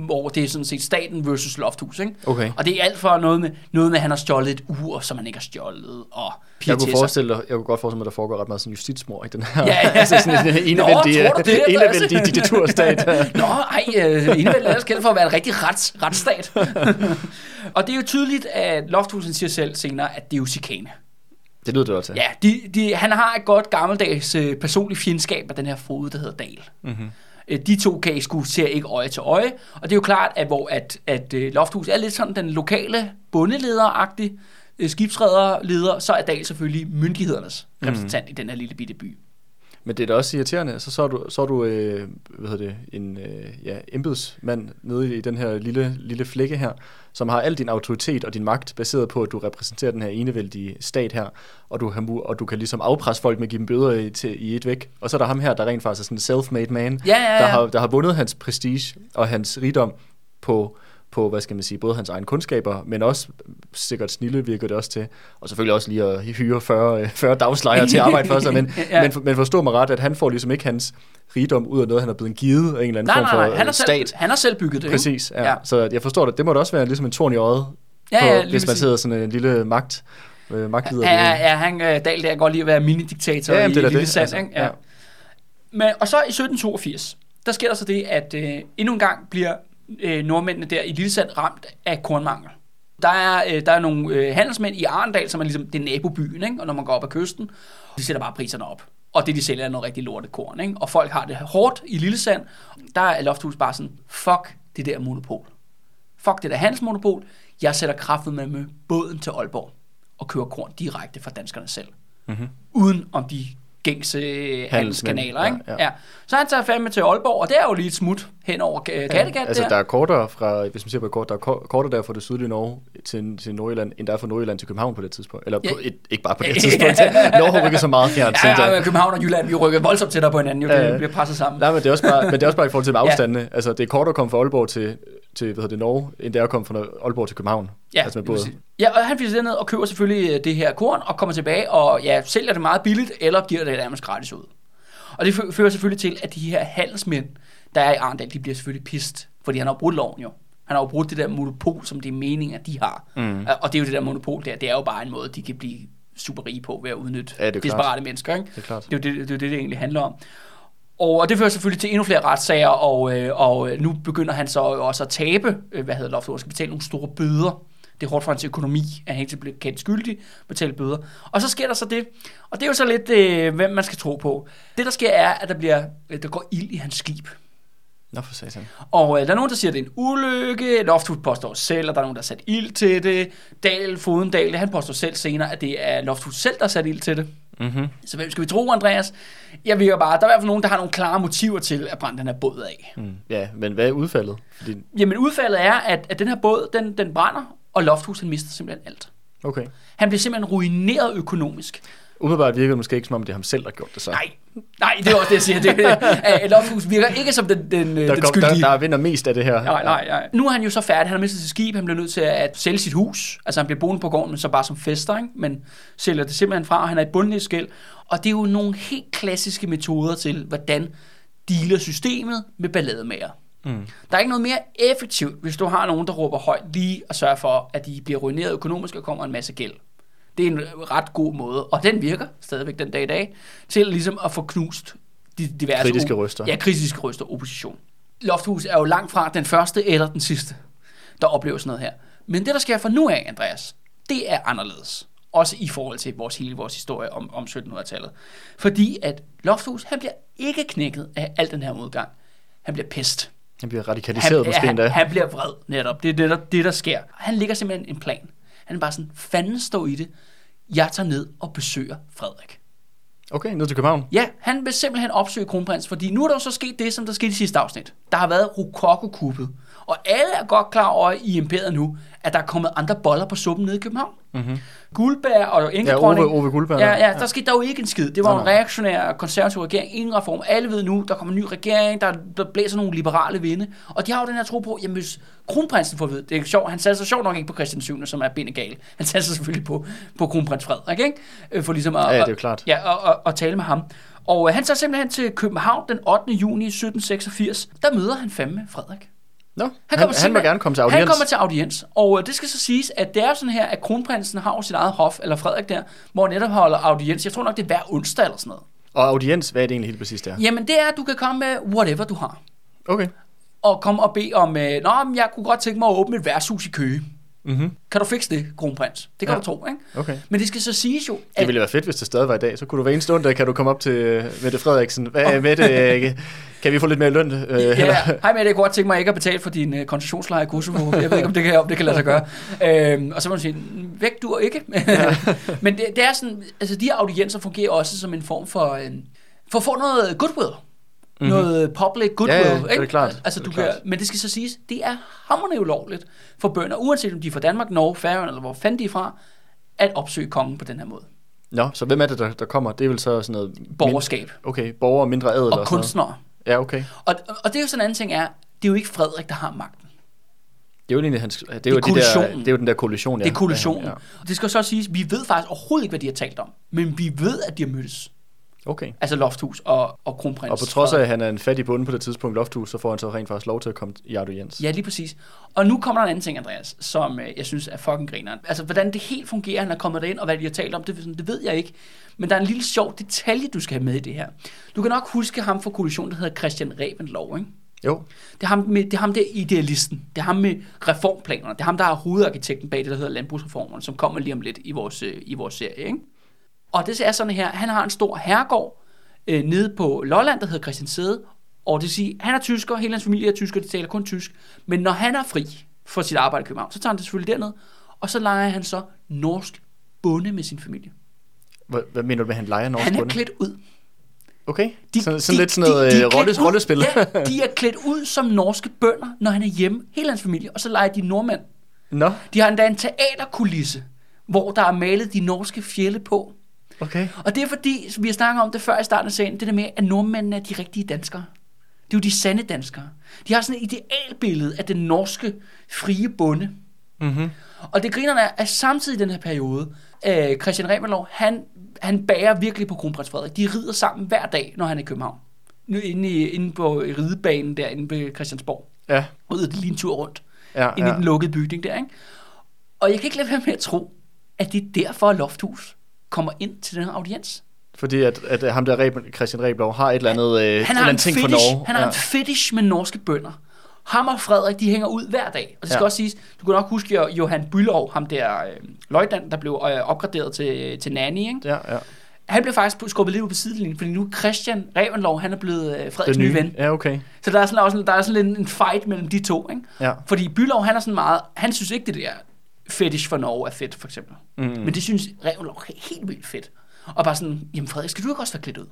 hvor det er sådan set staten versus Lofthus, ikke? Okay. Og det er alt for noget med, noget med, at han har stjålet et ur, som han ikke har stjålet, og jeg kunne, forestille dig, jeg kunne godt forestille mig, at der foregår ret meget sådan justitsmor i den her. Ja, ja. altså sådan en enevældig, enevældig diktaturstat. Nå, ej, uh, enevældig er kendt for at være en rigtig rets, retsstat. og det er jo tydeligt, at Lofthusen siger selv senere, at det er jo chikane. Det lyder det også. Ja, de, de, han har et godt gammeldags uh, personligt fjendskab med den her fod, der hedder Dal. Mm-hmm. Øh, de to kan skulle se ikke øje til øje, og det er jo klart, at hvor at, at øh, Lofthus er lidt sådan den lokale bundeleder-agtig, øh, skibsrederleder, så er Dahl selvfølgelig myndighedernes repræsentant mm. i den her lille bitte by. Men det er da også irriterende, så så er du, så er du øh, hvad hedder det, en øh, ja, embedsmand nede i den her lille, lille flække her, som har al din autoritet og din magt baseret på, at du repræsenterer den her enevældige stat her, og du, har, og du kan ligesom afpresse folk med at give dem bøder i, til, i et væk. Og så er der ham her, der rent faktisk er sådan en self-made man, ja, ja, ja. Der, har, der har vundet hans prestige og hans rigdom på på, hvad skal man sige, både hans egne kundskaber, men også sikkert snille virker det også til, og selvfølgelig også lige at hyre 40, 40 dagslejer til at arbejde for sig, men, ja. men, men forstå mig ret, at han får ligesom ikke hans rigdom ud af noget, han er blevet givet af en eller anden nej, form nej, for nej. Han har stat. Selv, han har selv bygget det. Præcis, ja. ja. Så jeg forstår det. Det må da også være ligesom en torn i øjet, ja, ja, på, hvis man sidder sådan en lille magt, øh, magtleder. Ja, ja, han, øh, Dahl der godt lige at være mini-diktator ja, jamen, det i, i lille det. Sand, altså, ikke? Ja. ja. Men, og så i 1782, der sker der så det, at øh, endnu en gang bliver øh, nordmændene der i Lillesand ramt af kornmangel. Der er, øh, der er nogle øh, handelsmænd i Arendal, som er ligesom det nabobyen, ikke? og når man går op ad kysten, de sætter bare priserne op. Og det, de sælger, er noget rigtig lortet korn. Ikke? Og folk har det hårdt i Lillesand. Der er Lofthus bare sådan, fuck det der monopol. Fuck det der handelsmonopol. Jeg sætter kraftet med, med båden til Aalborg og kører korn direkte fra danskerne selv. Mm-hmm. Uden om de gængse handelskanaler. Ikke? Ja, ja. Ja. Så han tager fandme til Aalborg, og det er jo lige et smut hen over Kattegat ja, altså der. der er kortere fra, hvis man siger på kort, der er kortere der fra det sydlige Norge til, til Nordjylland, end der er fra Nordjylland til København på det tidspunkt. Eller ja. på, et, ikke bare på det tidspunkt. Norge rykker så meget fjernt. Ja, ja, ja, København og Jylland, vi rykker voldsomt tættere på hinanden, jo, det ja. bliver presset sammen. Nej, men det er også bare, men det er også bare i forhold til afstandene. Ja. Altså, det er kortere at komme fra Aalborg til, til hvad hedder det, Norge, end det er at komme fra Aalborg til København. Ja, altså med både. ja og han flytter ned og køber selvfølgelig øh, det her korn, og kommer tilbage og ja, sælger det meget billigt, eller giver det nærmest gratis ud. Og det fører selvfølgelig til, at de her handelsmænd, der er i Arndal, de bliver selvfølgelig pist, fordi han har brudt loven jo. Han har jo brudt det der monopol, som det er meningen, at de har. Mm. Og det er jo det der monopol der, det er jo bare en måde, de kan blive super rige på ved at udnytte ja, desperate mennesker. Ikke? Det er klart. Det er jo det, det, det, det egentlig handler om. Og, og det fører selvfølgelig til endnu flere retssager, og, øh, og nu begynder han så også at tabe, øh, hvad hedder Loftus, skal betale nogle store bøder Det er hårdt for hans økonomi, at han ikke bliver kendt skyldig, betale bøder. Og så sker der så det, og det er jo så lidt, øh, hvem man skal tro på. Det, der sker, er, at der, bliver, øh, der går ild i hans skib. Nå for satan. Og øh, der er nogen, der siger, at det er en ulykke. Lofthus påstår selv, at der er nogen, der har sat ild til det. Dal, Fodendal, han påstår selv senere, at det er Lofthus selv, der har sat ild til det. Mm-hmm. Så hvem skal vi tro, Andreas? Jeg virker bare, der er i hvert fald nogen, der har nogle klare motiver til at brænde den her båd af. Mm. Ja, men hvad er udfaldet? Fordi, Jamen udfaldet er, at, at den her båd, den, den brænder, og Lofthus, han mister simpelthen alt. okay. Han bliver simpelthen ruineret økonomisk. Umiddelbart virker det måske ikke, som om det er ham selv, der har gjort det så. Nej, nej, det er også det, jeg siger. Det, at Lofthus virker ikke som den, den, der, den kom, skyldige. der, der vinder mest af det her. Nej, nej, nej. Nu er han jo så færdig. Han har mistet sit skib. Han bliver nødt til at sælge sit hus. Altså han bliver boende på gården, men så bare som fester, ikke? men sælger det simpelthen fra, og han er i bundnet skæld. Og det er jo nogle helt klassiske metoder til, hvordan dealer systemet med ballademager. Mm. Der er ikke noget mere effektivt, hvis du har nogen, der råber højt lige og sørger for, at de bliver ruineret økonomisk og kommer en masse gæld. Det er en ret god måde, og den virker stadigvæk den dag i dag, til ligesom at få knust de diverse... Kritiske røster. Ja, kritiske røster, opposition. Lofthus er jo langt fra den første eller den sidste, der oplever sådan noget her. Men det, der sker fra nu af, Andreas, det er anderledes. Også i forhold til vores hele vores historie om, om 1700-tallet. Fordi at Lofthus, han bliver ikke knækket af al den her modgang. Han bliver pest. Han bliver radikaliseret måske han, endda. han bliver vred netop. Det er det, der, det, der sker. Han ligger simpelthen en plan. Han er bare sådan, fanden står i det. Jeg tager ned og besøger Frederik. Okay, ned til København. Ja, han vil simpelthen opsøge kronprins, fordi nu er der jo så sket det, som der skete i sidste afsnit. Der har været Rokoko-kuppet. Og alle er godt klar over i imperiet nu, at der er kommet andre boller på suppen nede i København. Mm-hmm. Guldberg og Ja, Enkedronning. Ove, Ove Guldberg. Ja, ja, der skete der jo ikke en skid. Det var Nej, en reaktionær konservativ regering, ingen reform. Alle ved nu, der kommer en ny regering, der, der blæser nogle liberale vinde. Og de har jo den her tro på, jamen hvis kronprinsen får vide, det er sjovt, han satte sig sjovt nok ikke på Christian 7., som er bindegal. Han satte sig selvfølgelig på, på kronprins Frederik, ikke? Øh, For ligesom at, Ja, ja, det er klart. Ja, og, og, og tale med ham. Og øh, han tager simpelthen til København den 8. juni 1786. Der møder han fandme Frederik. Nå, han, kommer han, han simpelthen- gerne komme til Han audiens. kommer til audiens, og øh, det skal så siges, at det er sådan her, at kronprinsen har jo sit eget hof, eller Frederik der, hvor han netop holder audiens. Jeg tror nok, det er hver onsdag eller sådan noget. Og audiens, hvad er det egentlig helt præcis der? Jamen det er, at du kan komme med whatever du har. Okay. Og komme og bede om, øh, Nå, men jeg kunne godt tænke mig at åbne et værtshus i Køge. Mm-hmm. Kan du fikse det, kronprins? Det kan Ja. du tro, ikke? Okay. Men det skal så siges jo, Det at ville være fedt, hvis det stadig var i dag. Så kunne du hver eneste onsdag, kan du komme op til øh, Mette Frederiksen. Hvad oh. Mette, øh, kan vi få lidt mere løn? Øh, Ja, eller- hej med det, jeg kunne godt tænke mig ikke at betale for din uh, koncentrationslejr i Kosovo. Jeg ved ikke, om det kan, om det kan lade sig gøre. Øhm, og så må man sige, "Mm, væk du ikke. Men det, det, er sådan, altså de her audiencer fungerer også som en form for, en, for at få noget goodwill. Mm-hmm. Noget public goodwill. Ja, ja, det er ikke? klart. Altså, Det du er kan, klart. men det skal så siges, det er hammerende ulovligt for bønder, uanset om de er fra Danmark, Norge, Færøerne eller hvor fanden de er fra, at opsøge kongen på den her måde. Nå, så hvem er det, der, der kommer? Det er vel så sådan noget... Borgerskab Mind, okay, borger og mindre adel og, og kunstnere. Ja, okay. Og, og det er jo sådan en anden ting er, det er jo ikke Frederik, der har magten. Det er jo egentlig hans... Det er, Det jo er de der, det er jo den der koalition, ja. Det er koalitionen. Ja, Ja. Det skal så siges, vi ved faktisk overhovedet ikke, hvad de har talt om. Men vi ved, at de har mødtes. Okay. Altså Lofthus og, og kronprins. Og på trods af, at han er en fattig bonde på det tidspunkt, Lofthus, så får han så rent faktisk lov til at komme i audiens. Ja, lige præcis. Og nu kommer der en anden ting, Andreas, som øh, jeg synes er fucking grineren. Altså, hvordan det helt fungerer, han er kommet derind, og hvad de har talt om, det, det ved jeg ikke. Men der er en lille sjov detalje, du skal have med i det her. Du kan nok huske ham fra koalitionen, der hedder Christian Revenlov, ikke? Jo. Det er, ham med, det er ham der idealisten. Det er ham med reformplanerne. Det er ham, der er hovedarkitekten bag det, der hedder landbrugsreformerne, som kommer lige om lidt i vores, øh, i vores serie. Ikke? Og det er sådan her. Han har en stor herregård øh, nede på Lolland, der hedder Christian Sæde. Og det vil sige, han er tysker, hele hans familie er tysker, de taler kun tysk. Men når han er fri for sit arbejde i København, så tager han det selvfølgelig derned. Og så leger han så norsk bonde med sin familie. Hvad, hvad mener du med, at han leger norsk Han er bonde? klædt ud. Okay. De, sådan, sådan lidt sådan noget de de, er rolle, klædt ud- rollespil. Ja, de er klædt ud som norske bønder, når han er hjemme, hele hans familie, og så leger de nordmænd. Nå, De har endda en teaterkulisse, hvor der er malet de norske fjelle på. Okay. Og det er fordi, vi har snakket om det før i starten af serien, det der med, at nordmændene er de rigtige danskere. Det er jo de sande danskere. De har sådan et idealbillede af den norske frie bonde. Mm-hmm. Og det grinerne er, at samtidig i den her periode, øh, Christian Remerlov, han, han bærer virkelig på kronprins Frederik. De rider sammen hver dag, når han er i København. Nu inde, i, inde på ridebanen derinde ved Christiansborg. Ja, Og rider de lige en tur rundt. ja, Inde ja. i den lukkede bygning der, ikke? Og jeg kan ikke lade være med at tro, at det er derfor, at Lofthus kommer ind til den her audiens. Fordi at, at ham der Reb, Christian Reblov har et eller andet, øh, Han eller andet ting fetish, for Norge. han har ja. en fetish med norske bønder. Ham og Frederik, de hænger ud hver dag. Og det skal Ja. også siges, du kan nok huske jo- Johan Bylov, ham der øh, løjtnant, der blev øh, opgraderet til, til nanny, ikke? Ja, ja. Han blev faktisk skubbet lidt ud på sidelinjen, fordi nu Christian Revenlov, han er blevet øh, Frederiks Den nye ven. Ja, okay. Så der er sådan, også, der er sådan en, en fight mellem de to, ikke? Ja. Fordi Bylov, han er sådan meget, han synes ikke, det der fetish for Norge er fedt, for eksempel. Mm. Men det synes Revenlov er helt vildt fedt. Og bare sådan, jamen Frederik, skal du ikke også være klædt ud?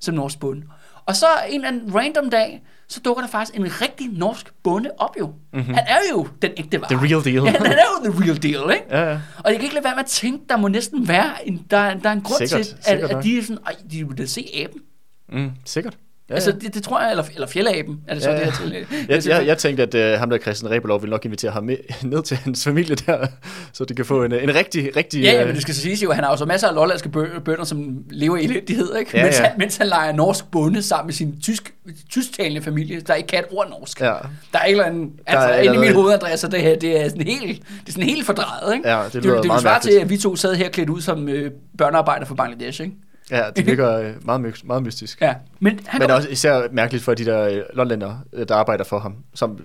Som norsk bonde. Og så en eller anden random dag, så dukker der faktisk en rigtig norsk bonde op jo. Mm-hmm. Han er jo den ægte vare. The real deal. Ja, han er jo the real deal, ikke? Ja, ja. Og jeg kan ikke lade være med at tænke, der må næsten være en, der, der er en grund Sikkert, til, at, sikkert at nok. de er sådan, ej, de vil da se aben. Mm, sikkert. Ja, Altså, ja. det, det tror jeg, eller, eller fjellaben, er det så Ja, det her til. Jeg, jeg, jeg tænkte, at uh, ham der Christian Rebelov ville nok invitere ham med, ned til hans familie der, så de kan få en, en rigtig, rigtig... Ja, ja, øh, men det skal så siges jo, at han har jo så masser af lollandske bø- bønder, som lever i elendighed, ikke? Ja, mens, ja. Han, mens han leger norsk bonde sammen med sin tysk, tysktalende familie, der ikke kan et ord norsk. Ja, Der er ikke en, altså, inde i mit hoved, Andreas, så det her, det er sådan helt, det er sådan helt fordrejet, ikke? Ja, det det, lyder det, det meget svare til, at vi to sad her klædt ud som øh, børnearbejder for Bangladesh, ikke? Ja, det virker øh, meget, meget mystisk. Ja, men han Men også især mærkeligt for de der øh, londlænder, øh, der arbejder for ham. Som,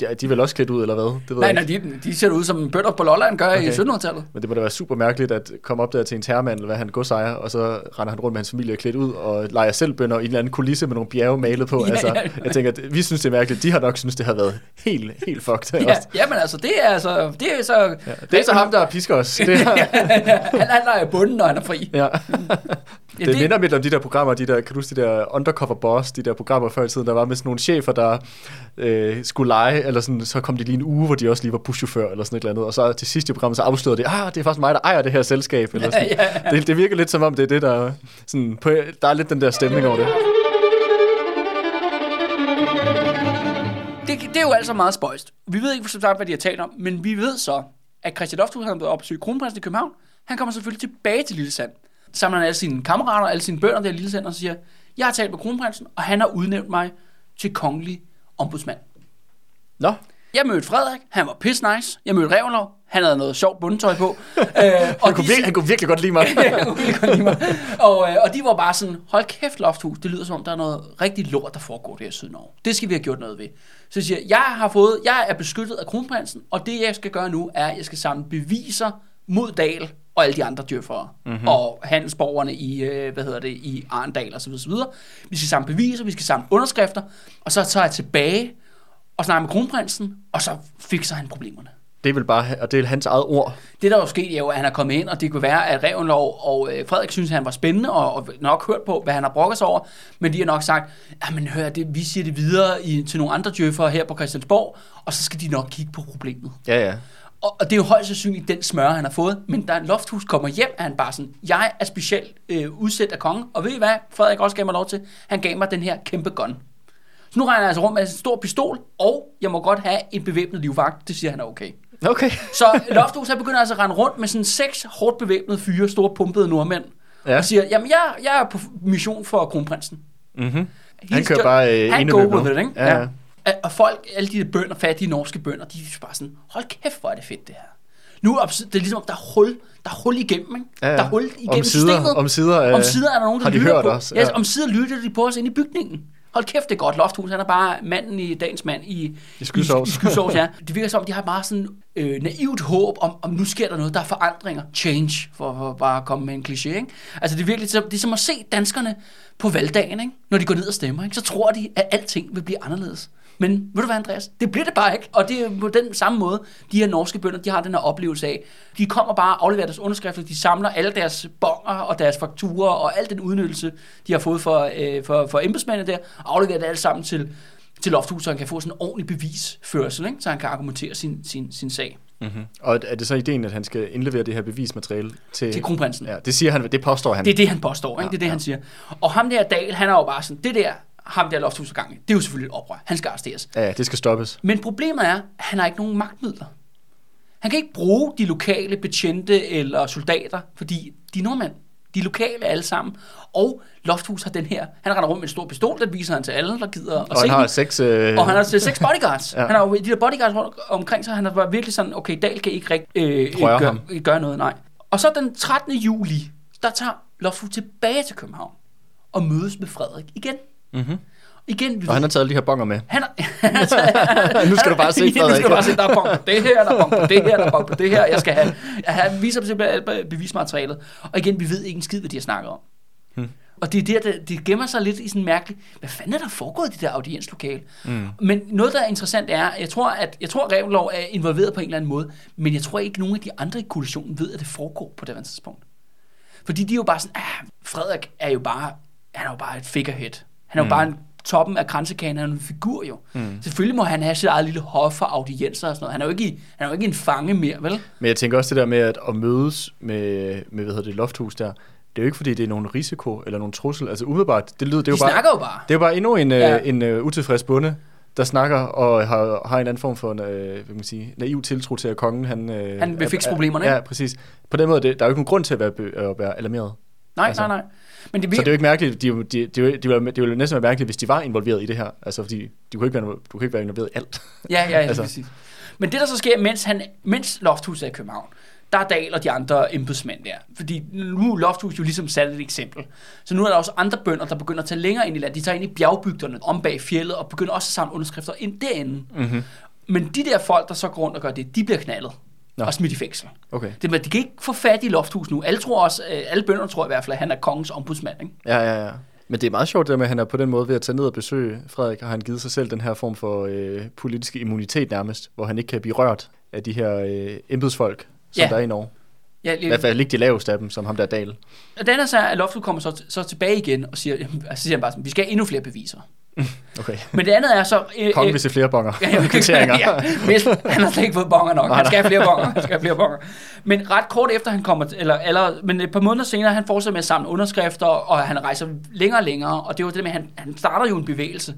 de, er- vel også klædt ud, eller hvad? Det ved Nej, jeg nej, ikke. de, de ser ud som bønder på Lolland gør okay. i Okay. 1700-tallet. Men det må da være super mærkeligt at komme op der til en terremand, eller hvad han godsejer, og så render han rundt med hans familie klædt ud, og leger selv bønder i en eller anden kulisse med nogle bjerge malet på. Ja, altså, ja. Jeg tænker, vi synes, det er mærkeligt. De har nok synes, det har været helt, helt fucked. Ja, jamen altså, det er altså, det er så... Ja, det er så ham, der pisker os. Det, er, han, han leger bunden, når han er fri. ja. Ja, Det minder lidt om de der programmer, de der, kan du huske de der Undercover Boss, de der programmer før i tiden, der var med sådan nogle chefer, der øh, skulle lege, eller sådan, så kom de lige en uge, hvor de også lige var buschauffør, eller sådan et eller andet, og så til sidst i programmet, så afslørede de, ah, det er faktisk mig, der ejer det her selskab, eller sådan. Ja, ja. Det, det virker lidt som om, det er det, der, sådan, på, der er lidt den der stemning over det. det, det er jo altså meget spøjst. Vi ved ikke som sagt, hvad de har talt om, men vi ved så, at Christian Lofthus har været op og besøge kronprinsen i København. Han kommer selvfølgelig tilbage til Lille Sand. Samler han alle sine kammerater, alle sine bønder der Lille Sand, og siger, jeg har talt med kronprinsen, og han har udnævnt mig til kongelig ombudsmand. Nå, Jeg mødte Frederik, han var piss nice. Jeg mødte Revnov, han havde noget sjovt bundetøj på. øh, og han kunne, virkelig, han kunne virkelig godt lide mig. Godt lide mig. og, øh, og de var bare sådan, hold kæft Lofthus, det lyder som om, der er noget rigtig lort, der foregår der i Sydnorge. Det skal vi have gjort noget ved. Så jeg siger, jeg har fået, jeg er beskyttet af kronprinsen, og det jeg skal gøre nu, er, at jeg skal samle beviser mod Dal og alle de andre dyrfere, mm-hmm. og handelsborgerne i, øh, hvad hedder det, i Arendal og så videre. Vi skal samle beviser, vi skal samle underskrifter, og så tager jeg tilbage og snakker med kronprinsen, og så fikser han problemerne. Det er vel bare, og det er hans eget ord. Det der er jo sket, er jo, at han er kommet ind, og det kunne være, at Revenlov og øh, Frederik synes, at han var spændende, og, og nok hørt på, hvad han har brokket sig over, men de har nok sagt, men hør, det, vi siger det videre i, til nogle andre djøffere her på Christiansborg, og så skal de nok kigge på problemet. Ja, ja. Og, og det er jo højst sandsynligt den smør, han har fået, men da Lofthus kommer hjem, er han bare sådan, jeg er specielt øh, udsat af kongen, og ved I hvad, Frederik også gav mig lov til? Han gav mig den her kæmpe gun. Så nu regner jeg altså rundt med en stor pistol, og jeg må godt have en bevæbnet livvagt. Det siger han er okay. Okay. Så Loftus han begynder altså at rende rundt med sådan seks hårdt bevæbnede fyre, store pumpede nordmænd, ja. Og siger, jamen jeg, jeg er på mission for kronprinsen. Mm-hmm. He's Han kører just- bare øh, han go with it, ikke? Ja, ja. Og- folk, alle de der bønder, fattige norske bønder, de er bare sådan, hold kæft, hvor er det fedt det her. Nu er det ligesom, om der er hul, der er hul igennem, ikke? Ja, ja. Der er hul igennem Om sider- systemet. om sider, øh, om sider er der nogen, der har de lytter hørt på. os, Ja. ja. om sider lytter de på os inde i bygningen. Hold kæft, det er godt. Lofthus, han er bare manden i dagens mand i, I skysovs. I, i skysovs, ja. Det virker som, om, de har bare sådan øh, naivt håb om, om nu sker der noget, der er forandringer. Change, for, for bare at komme med en kliché, ikke? Altså, det er virkelig det er som at se danskerne på valgdagen, ikke? Når de går ned og stemmer, ikke? Så tror de, at alting vil blive anderledes. Men ved du hvad, Andreas? Det bliver det bare ikke. Og det er på den samme måde, de her norske bønder, de har den her oplevelse af. De kommer bare og afleverer deres underskrifter, de samler alle deres bonger og deres fakturer og al den udnyttelse, de har fået for, øh, for, for embedsmændene der, og afleverer det alt sammen til, til Lofthus, så han kan få sådan en ordentlig bevisførsel, ikke? så han kan argumentere sin, sin, sin sag Mm-hmm. Og er det så ideen, at han skal indlevere det her bevismateriale til... til kronprinsen. Ja, det siger han, det påstår han. Det er det, han påstår, ikke? Ja, det er det, ja. han siger. Og ham der Dahl, han er jo bare sådan, det der, ham der Lofthus gang i, det er jo selvfølgelig et oprør. Han skal arresteres. Ja, det skal stoppes. Men problemet er, at han har ikke nogen magtmidler. Han kan ikke bruge de lokale betjente eller soldater, fordi de er nordmænd. De er lokale alle sammen. Og Lofthus har den her, han render rundt med en stor pistol, den viser han til alle, der gider at Og se han har den. seks... Øh... Og han har seks bodyguards. ja. Han har jo de der bodyguards rundt omkring sig. Han er virkelig sådan, okay, Dahl kan ikke rigtig øh, gøre, ham. gøre noget, nej. Og så den 13. juli, der tager Lofthus tilbage til København og mødes med Frederik igen. Mm-hmm. Igen, vi Og han har taget de her bonger med. han har, nu skal du bare se, Ja, nu skal Frederik. du bare se, der er punkt på det her, der er punkt på det her, der er punkt på det her. Jeg skal have, jeg have viser simpelthen alt bevismaterialet. Og igen, vi ved ikke en skid, hvad de har snakket om. Hmm. Og det er der, det, det gemmer sig lidt i sådan en mærkelig, hvad fanden er der foregået i det der audienslokale? Mm. Men noget, der er interessant er, jeg tror, at jeg tror, at Revlov er involveret på en eller anden måde, men jeg tror ikke, nogen af de andre i koalitionen ved, at det foregår på det her tidspunkt. Fordi de er jo bare sådan, ah, Frederik er jo bare, han er jo bare et figurehead. Han er jo mm. bare en toppen af kransekagen, han er en figur jo. Mm. Selvfølgelig må han have sit eget lille hof for audienser og sådan noget. Han er jo ikke, i, han er jo ikke en fange mere, vel? Men jeg tænker også det der med at, at mødes med, med hvad hedder det, lofthus der. Det er jo ikke fordi, det er nogen risiko eller nogen trussel. Altså umiddelbart, det lyder, det er De jo bare, snakker jo bare. det er jo bare endnu en, Ja. ja. en uh, utilfreds bonde, der snakker og har, har en anden form for en, uh, hvad man sige, naiv tiltro til, at kongen han... Uh, Han vil fikse problemerne, ikke? Ja, præcis. På den måde, det, der er jo ikke nogen grund til at være, be- at være alarmeret. Nej, Altså. nej, nej. Men det, Så det er jo ikke mærkeligt, de, de, de, de, de, ville, det ville næsten være mærkeligt, hvis de var involveret i det her. Altså fordi, du kan ikke være, du kan ikke være involveret i alt. Ja, ja, altså. Altså. præcis. Men det, der så sker, mens, han, mens Lofthus er i København, der er Dahl og de andre embedsmænd der. Fordi nu er Lofthus jo ligesom sat et eksempel. Så nu er der også andre bønder, der begynder at tage længere ind i landet. De tager ind i bjergbygderne om bag fjellet og begynder også at samle underskrifter ind derinde. Mm-hmm. Men de der folk, der så går rundt og gør det, de bliver knaldet Nå. og smidt i fængsel. Okay. Det, de kan ikke få fat i Lofthus nu. Alle tror også, øh, alle bønder tror i hvert fald, at han er kongens ombudsmand. Ikke? Ja, ja, ja. Men det er meget sjovt det med, at han er på den måde ved at tage ned og besøge Frederik, har han givet sig selv den her form for øh, politisk immunitet nærmest, hvor han ikke kan blive rørt af de her øh, embedsfolk, som Ja. der er i Norge. Ja, I hvert fald ikke de laveste af dem, som ham der Dal. Og den er så, at Lofthus kommer så, så tilbage igen og siger, altså siger han bare sådan, vi skal have endnu flere beviser. Okay. Men det andet er så... Øh, Kongen øh, vil se flere bonger. Ja, ja, hvis, han har slet ikke fået bonger nok. Han skal have flere bonger. Han skal have flere bonger. Men ret kort efter han kommer, eller, eller, men et par måneder senere, han fortsætter med at samle underskrifter, og han rejser længere og længere, og det var det med, at han, han starter jo en bevægelse.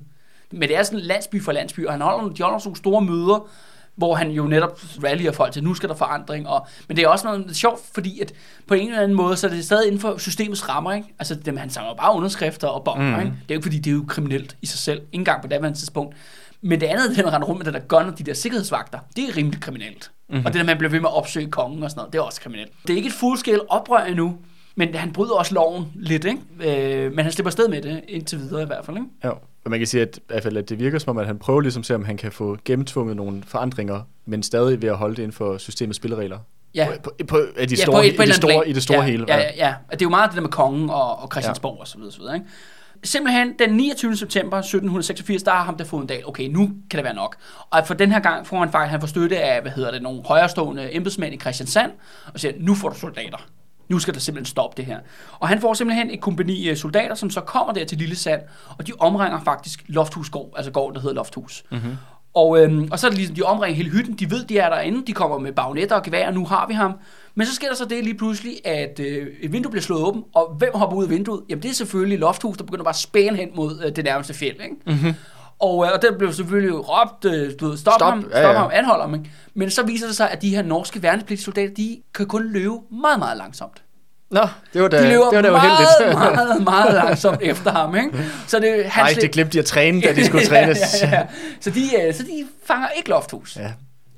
Men det er sådan landsby for landsby, og han holder, de holder sådan nogle store møder, hvor han jo netop rallyer folk til, nu skal der forandring. Og, men det er også noget sjovt, fordi at på en eller anden måde, så er det stadig inden for systemets rammer. Ikke? Altså, dem, han samler bare underskrifter og bonger. Mm. Ikke? Det er jo ikke, fordi det er jo kriminelt i sig selv. Ikke engang på daværende tidspunkt. Men det andet, det der med at rende rundt med den der gun og de der sikkerhedsvagter, det er rimelig kriminelt. Mhm. Mm-hmm. Og det der med at blive ved med at opsøge kongen og sådan noget, det er også kriminelt. Det er ikke et fuldskæld oprør endnu, men han bryder også loven lidt, ikke? Øh, men han slipper sted med det, indtil videre i hvert fald, ikke? Ja, og man kan sige, at, i hvert fald, at det virker som om, at han prøver ligesom at se, om han kan få gennemtvunget nogle forandringer, men stadig ved at holde det inden for systemets spilleregler. Ja. På, på, i, de Ja, store, på et- i, på et det store. I det store ja, hele. Ja, ja, ja. Og det er jo meget det der med kongen og, og Christiansborg ja. og så videre, så videre, ikke? Simpelthen den 29. september 1786, der har ham der fået en dag, okay, nu kan det være nok. Og for den her gang får han faktisk, han får støtte af, hvad hedder det, nogle højrestående embedsmænd i Christiansand, og siger, nu får du soldater. Nu skal der simpelthen stoppe det her. Og han får simpelthen et kompani øh, soldater, som så kommer der til Lille Sand, og de omringer faktisk Lofthusgård, altså gården, der hedder Lofthus. Mm-hmm. Og, øhm, og så er det ligesom, de omringer hele hytten, de ved, de er derinde, de kommer med bagnetter og gevær, nu har vi ham. Men så sker der så det lige pludselig, at øh, et vindue bliver slået åbent, og hvem hopper ud af vinduet? Jamen det er selvfølgelig Lofthus, der begynder bare at spæne hen mod øh, det nærmeste fjeld, ikke? Mm-hmm. Og, øh, og der blev selvfølgelig råbt, øh, du ved, stop, Stop, ham, ja, stop ja. ham, anhold ham, ikke? Men så viser det sig, at de her norske værnepligtssoldater, de kan kun løbe meget, meget langsomt. Nå, det var da, De løber det var da meget, uheldigt. meget, meget langsomt efter ham, ikke? Så det, han slip- det glemte de at træne, da de skulle trænes. ja, ja, ja. Så, de, øh, så de fanger ikke Lofthus. ja.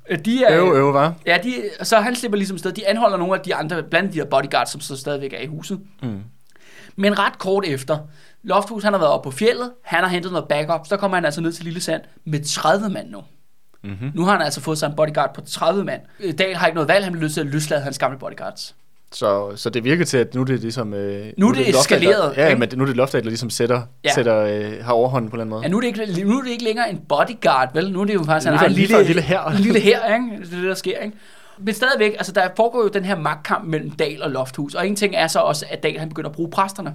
Øh, De er, Øv, øv, var. Ja, de, så han slipper ligesom sted. De anholder nogle af de andre, blandt de her bodyguards, som så stadigvæk er i huset. Mm. Men ret kort efter, Lofthus han har været oppe på fjellet, han har hentet noget backup, så kommer han altså ned til Lille Sand med 30 mand nu. Mm-hmm. Nu har han altså fået sig en bodyguard på 30 mand. Dahl har ikke noget valg, han bliver nødt til at løslade hans gamle bodyguards. Så, så det virker til, at nu er det ligesom... Øh, Nu er det Loftager, eskaleret, der- Ja, ikke? men det- nu er det Loftager, der ligesom sætter, Ja. sætter øh, har overhånden på en eller anden måde. Ja, nu er, det ikke, nu er det ikke længere en bodyguard, vel? Nu er det jo faktisk Nu er det for en lille hær. En lille her, ikke? Det er det, der sker, ikke? Men stadigvæk, altså der foregår jo den her magtkamp mellem Dal og Lofthus, og en ting er så også, at Dal han begynder at bruge præsterne.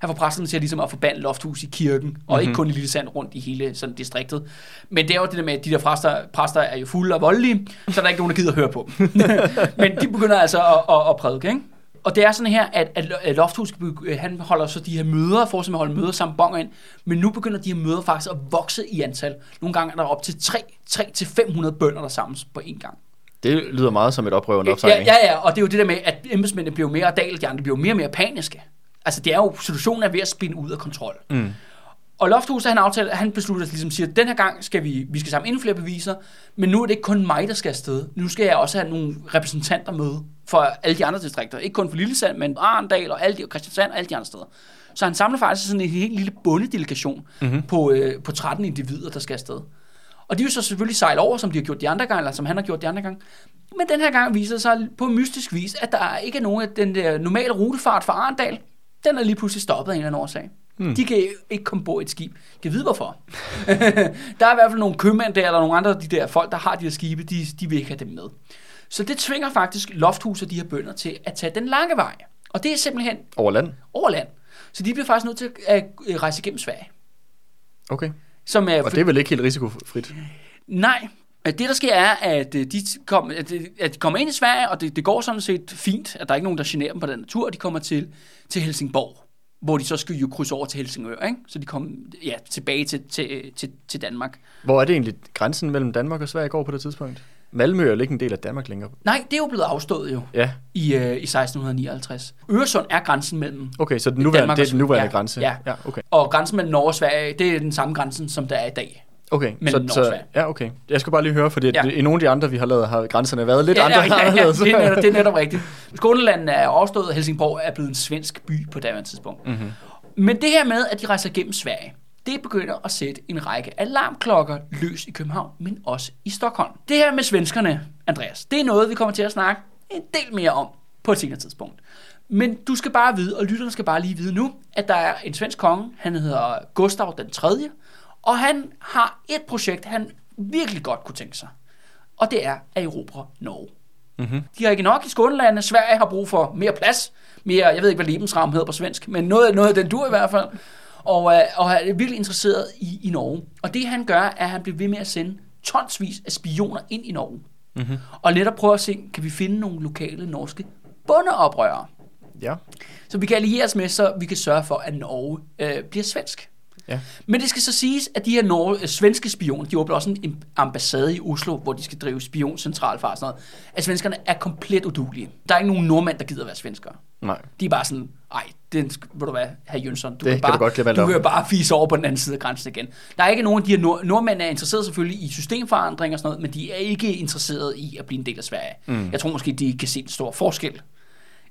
Han får præsterne til at, ligesom at forbande Lofthus i kirken, og Mhm. mm-hmm. ikke kun i Lille Sand rundt i hele sådan, distriktet. Men det er jo det der med, at de der præster, præster er jo fulde og voldelige, så der er ikke nogen, der gider at høre på dem. Men de begynder altså at, at, at prædike, ikke? Og det er sådan her, at, at at Lofthus, han holder så de her møder, får simpelthen holde møder sammen bonger ind, men nu begynder de her møder faktisk at vokse i antal. Nogle gange er der op til 3-500 bønder, der samles på én gang. Det lyder meget som et oprør under Ja, opsejling. ja, ja, og det er jo det der med, at embedsmændene bliver mere, og Dahl de andre bliver mere og mere paniske. Altså det er jo, situationen er ved at spinde ud af kontrol. Mm. Og Lofthus, han aftaler, han beslutter sig ligesom siger, at den her gang skal vi, vi skal samle endnu flere beviser, men nu er det ikke kun mig, der skal afsted. Nu skal jeg også have nogle repræsentanter med for alle de andre distrikter. Ikke kun for Lillesand, men Arendal og alle de, og Christiansand og alle de andre steder. Så han samler faktisk sådan en helt lille bondedelegation Mhm. mm-hmm. på, øh, på 13 individer, der skal afsted. Og de vil så selvfølgelig sejle over, som de har gjort de andre gange, eller som han har gjort de andre gange. Men den her gang viser det sig på mystisk vis, at der ikke er nogen af den der normale rutefart fra Arendal. Den er lige pludselig stoppet af en eller anden årsag. Hmm. De kan ikke komme på et skib. Kan vide hvorfor. der er i hvert fald nogle købmænd der, eller nogle andre af de der folk, der har de her skibe, de, de vil ikke have dem med. Så det tvinger faktisk Lofthus og de her bønder til at tage den lange vej. Og det er simpelthen Over land? over land. Så de bliver faktisk nødt til at rejse igennem Sverige. Okay. Som er, Og det er vel ikke helt risikofrit? Nej, at det der sker er, at øh, de, kom, at, de- at de kommer ind i Sverige, og det, det går sådan set fint, at der er ikke nogen, der generer dem på den tur, og de kommer til, til Helsingborg, hvor de så skal jo krydse over til Helsingør, ikke? så de kommer ja, tilbage til, til, til, til Danmark. Hvor er det egentlig grænsen mellem Danmark og Sverige går på det tidspunkt? Malmø er jo ikke en del af Danmark længere. Nej, det er jo blevet afstået jo Ja, i, øh, i 1659. Øresund er grænsen mellem, okay, så den nuværende, Danmark det er den nuværende ja, grænse? ja. ja okay. og grænsen mellem Norge og Sverige, det er den samme grænsen, som der er i dag. Okay, mellem så, så, ja, okay. Jeg skal bare lige høre, fordi Ja. i nogle af de andre, vi har lavet, har grænserne været lidt ja, andre ja, ja, ja, anderledes. det, er netop, det er netop rigtigt. Skåneland er overstået, og Helsingborg er blevet en svensk by på daværende tidspunkt. Mm-hmm. Men det her med, at de rejser gennem Sverige, det begynder at sætte en række alarmklokker løs i København, men også i Stockholm. Det her med svenskerne, Andreas, det er noget, vi kommer til at snakke en del mere om på et senere tidspunkt. Men du skal bare vide, og lytterne skal bare lige vide nu, at der er en svensk konge, han hedder Gustav den 3., og han har et projekt, han virkelig godt kunne tænke sig. Og det er at erobre Norge. Mm-hmm. De har ikke nok i Skånelande. Sverige har brug for mere plads. Mere, jeg ved ikke, hvad lebensramme hedder på svensk, men noget, noget af den dur i hvert fald. Og, øh, og er virkelig interesseret i, i Norge. Og det han gør, er, at han bliver ved med at sende tonsvis af spioner ind i Norge. Mm-hmm. Og netop prøve at se, kan vi finde nogle lokale norske bondeoprørere, Ja, så vi kan alliere os med, så vi kan sørge for, at Norge øh, bliver svensk. Ja. Men det skal så siges, at de her nor- øh, svenske spioner, de åbner også en ambassade i Oslo, hvor de skal drive spioncentralfart og sådan noget. At svenskerne er komplet udulige. Der er ikke nogen nordmænd, der gider være svenskere. Nej. De er bare sådan, ej, den, ved du hvad, herr Jønsson, du, Det kan bare, du godt du kan jo bare fise over på den anden side af grænsen igen. Der er ikke nogen af de her nord- nordmænd, er interesseret selvfølgelig i systemforandring og sådan noget, men de er ikke interesseret i at blive en del af Sverige. Mm. Jeg tror måske, de kan se en stor forskel.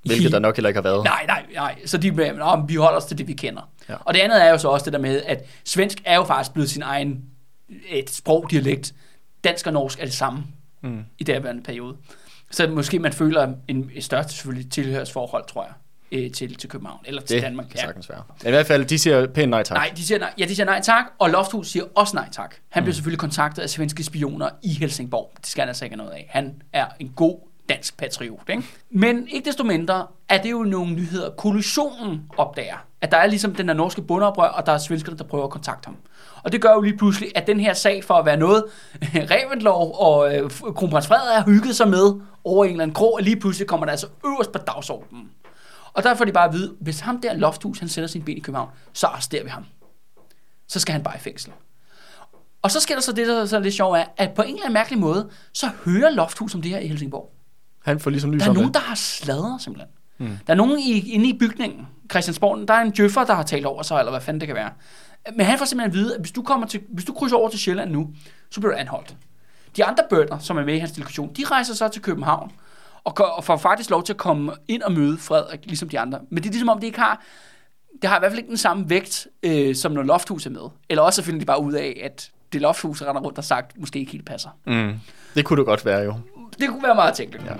Hvilket der nok heller ikke har været. Nej, nej, nej. Så de med, Nå, men vi holder os til det, vi kender. Ja. Og det andet er jo så også det der med, at svensk er jo faktisk blevet sin egen et sprog, dialekt. Dansk og norsk er det samme Mm. i derværende periode. Så måske man føler en, et størst selvfølgelig tilhørsforhold, tror jeg, øh, til, til København, eller til Det Danmark. kan sagtens være. Men I hvert fald, de siger pænt nej tak. Nej, de siger nej, ja, de siger nej tak, og Lofthus siger også nej tak. Han Mm. bliver selvfølgelig kontaktet af svenske spioner i Helsingborg. Det skal han altså ikke have noget af. Han er en god dansk patriot. Ikke? Men ikke desto mindre er det jo nogle nyheder. Kollisionen opdager, at der er ligesom den der norske bundoprør, og der er svenskerne, der prøver at kontakte ham. Og det gør jo lige pludselig, at den her sag for at være noget, Reventlov og øh, kronprins Frederik har hygget sig med over en eller anden krog, og lige pludselig kommer der altså øverst på dagsordenen. Og der får de bare at vide, hvis ham der Lofthus, han sætter sin ben i København, så arresterer vi ham. Så skal han bare i fængsel. Og så sker der så det, der så er lidt sjovt er, at på en eller anden mærkelig måde, så hører Lofthus om det her i Helsingborg. Han får ligesom lys Der er om nogen, det. der har sladret simpelthen. Mm. Der er nogen i, inde i bygningen, Christiansborg, der er en djøffer, der har talt over sig, eller hvad fanden det kan være. Men han får simpelthen at vide, at hvis du, kommer til, hvis du krydser over til Sjælland nu, så bliver du anholdt. De andre bønder, som er med i hans delegation, de rejser så til København, og, og får faktisk lov til at komme ind og møde Frederik, ligesom de andre. Men det er ligesom om, det ikke har, det har i hvert fald ikke den samme vægt, øh, som når Lofthus er med. Eller også så finder de bare ud af, at det Lofthus render rundt og sagt, måske ikke helt passer. Mm. Det kunne det godt være jo. Det kunne være meget tænkeligt. Ja.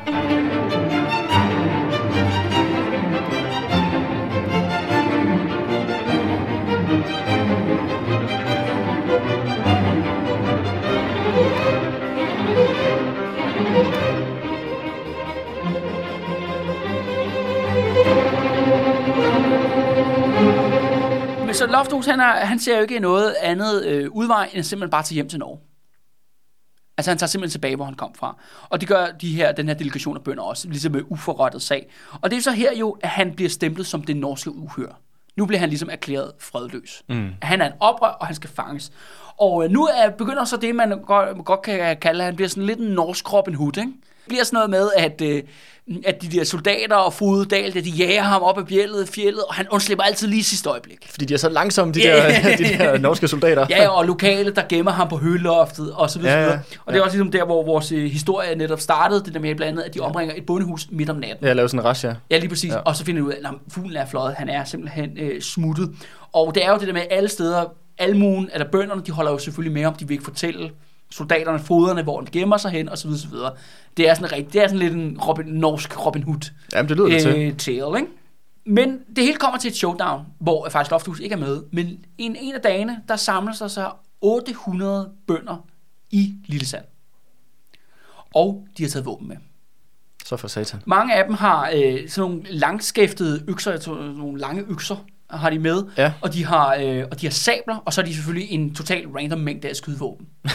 Men så Lofthus, han, er, han ser jo ikke noget andet øh, udvej, end simpelthen bare til hjem til Norge. Altså han tager simpelthen tilbage, hvor han kom fra. Og det gør de her, den her delegation af bønder også, ligesom med uforrettet sag. Og det er så her jo, at han bliver stemplet som det norske uhør. Nu bliver han ligesom erklæret fredløs. Mm. Han er en oprør, og han skal fanges. Og øh, nu er, begynder så det, man godt, godt kan kalde, at han bliver sådan lidt en norsk Robin Hood, ikke? Bliver sådan noget med, at, øh, at de der soldater og Frode Dahl, de jager ham op ad bjældet, fjellet, og han undslipper altid lige sidste øjeblik. Fordi de er så langsomme, de, Ja, der, ja, ja. de der norske soldater. Ja, og lokale, der gemmer ham på høloftet, og så videre. Ja, Ja, ja. ja. Og det er også ligesom der, hvor vores øh, historie netop startede, det der med blandt andet, at de omringer et bondehus midt om natten. Ja, lave sådan en rush, ja. Ja, lige præcis. Ja. Ja. Og så finder de ud af, at fuglen er fløjet, han er simpelthen øh, smuttet. Og det er jo det der med alle steder, almuen, eller bønderne, de holder jo selvfølgelig med om, de vil ikke fortælle soldaterne, foderne, hvor de gemmer sig hen, osv. osv. Det er sådan, rigtig, det er sådan lidt en Robin, norsk Robin Hood Jamen, det lyder det til. øh, tale, ikke? Men det hele kommer til et showdown, hvor faktisk Lofthus ikke er med. Men en, en af dagene, der samler sig så 800 bønder i Lille Sand. Og de har taget våben med. Så for satan. Mange af dem har øh, sådan nogle langskæftede økser, jeg tror, nogle lange økser har de med, Ja. og, de har, øh, og de har sabler, og så er de selvfølgelig en total random mængde af skydevåben.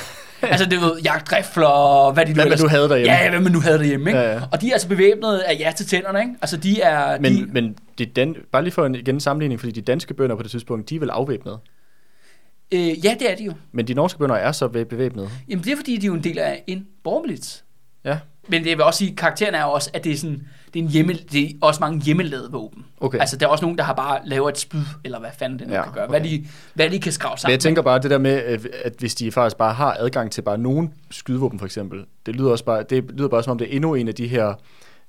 altså det ved, jagtrifler, og hvad de nu Hvad man nu havde derhjemme. Ja, ja, hvad man nu havde derhjemme, ikke? Ja, ja. Og de er altså bevæbnet af ja til tænderne, ikke? Altså de er... Men, de, men de dan- bare lige for en igen sammenligning, fordi de danske bønder på det tidspunkt, de er vel afvæbnet. øh, ja, det er de jo. Men de norske bønder er så be- bevæbnet. Jamen det er fordi, de er jo en del af en borgermilits. Ja, Men det vil også sige, at karakteren er også, at det er, sådan, det er, en hjemme, det er også mange hjemmelavede våben. okay. Altså, der er også nogen, der har bare lavet et spyd, eller hvad fanden det nu Ja, kan gøre. Hvad, okay. de, hvad de kan skrave Men sammen. jeg tænker bare, det der med, at- at hvis de faktisk bare har adgang til bare nogen skydevåben for eksempel, det lyder også bare, det lyder bare som om, det er endnu en af de her,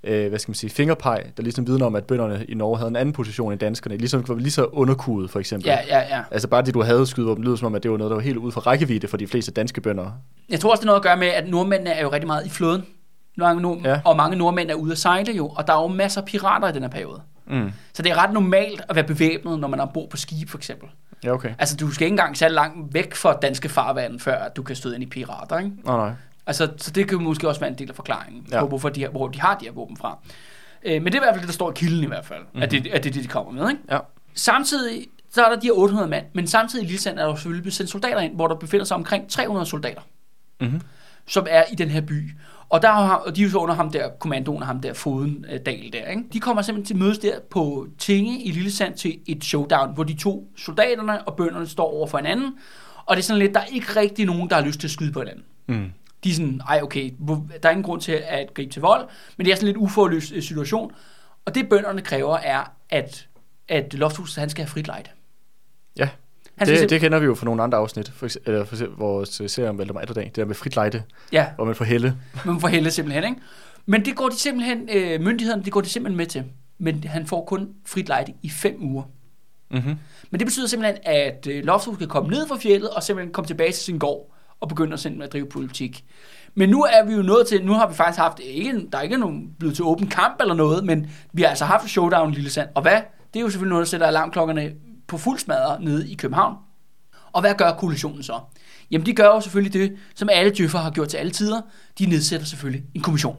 øh, hvad skal man sige, fingerpeg, der ligesom vidner om, at bønderne i Norge havde en anden position end danskerne, ligesom var lige så underkudet for eksempel. Ja, ja, ja. Altså bare det, du havde skydevåben, lyder som om, at det var noget, der var helt ude for rækkevidde for de fleste danske bønder. Jeg tror også, det er noget at gøre med, at nordmændene er jo rigtig meget i flåden. Mange nord- Ja. Og mange nordmænd er ude at sejle jo, og der er jo masser af pirater i den her periode. Mm. Så det er ret normalt at være bevæbnet, når man er ombord på skib, for eksempel. Ja, okay. Altså, du skal ikke engang særlig langt væk fra danske farvand, før du kan støde ind i pirater, ikke? Nå, nej. Altså, så det kan måske også være en del af forklaringen ja. På, hvorfor de har, hvor de har de her våben fra. Øh, men det er i hvert fald det, der står i kilden i hvert fald, mm-hmm. at, det, at det er det, de kommer med. Ikke? Ja. Samtidig så er der de her 800 mand, men samtidig i Lillesand er der selvfølgelig blevet sendt soldater ind, hvor der befinder sig omkring 300 soldater, Mm-hmm. som er i den her by. Og, der er, ham- og de er jo så under ham der, kommandoen af ham der, Foden øh, Dal der. Ikke? De kommer simpelthen til mødes der på Tinge i Lillesand til et showdown, hvor de to soldaterne og bønderne står over for hinanden. Og det er sådan lidt, der er ikke rigtig nogen, der har lyst til at skyde på hinanden. Mm. De er sådan, ej okay, der er ingen grund til at gribe til vold, men det er sådan lidt uforløst øh, situation. Og det bønderne kræver er, at, at Lofthus, han skal have frit lejde. Ja, Skal det, det kender vi jo fra nogle andre afsnit, for eksempel, eller for eksempel vores serie om Valdemar Atterdag, det der med frit lejde, Ja, hvor man får helle. man får hælde simpelthen, ikke? Men det går de simpelthen, øh, myndighederne, det går de simpelthen med til. Men han får kun frit lejde i fem uger. Mm-hmm. Men det betyder simpelthen, at øh, Lofthus kan komme ned fra fjellet og simpelthen komme tilbage til sin gård og begynde at simpelthen at drive politik. Men nu er vi jo nået til, nu har vi faktisk haft, ikke, der er ikke nogen blevet til åben kamp eller noget, men vi har altså haft showdown Lille Sand. Og hvad? Det er jo selvfølgelig noget, der sætter alarmklokkerne på fuld smadre nede i København. Og hvad gør koalitionen så? Jamen de gør jo selvfølgelig det, som alle djøffer har gjort til alle tider. De nedsætter selvfølgelig en kommission.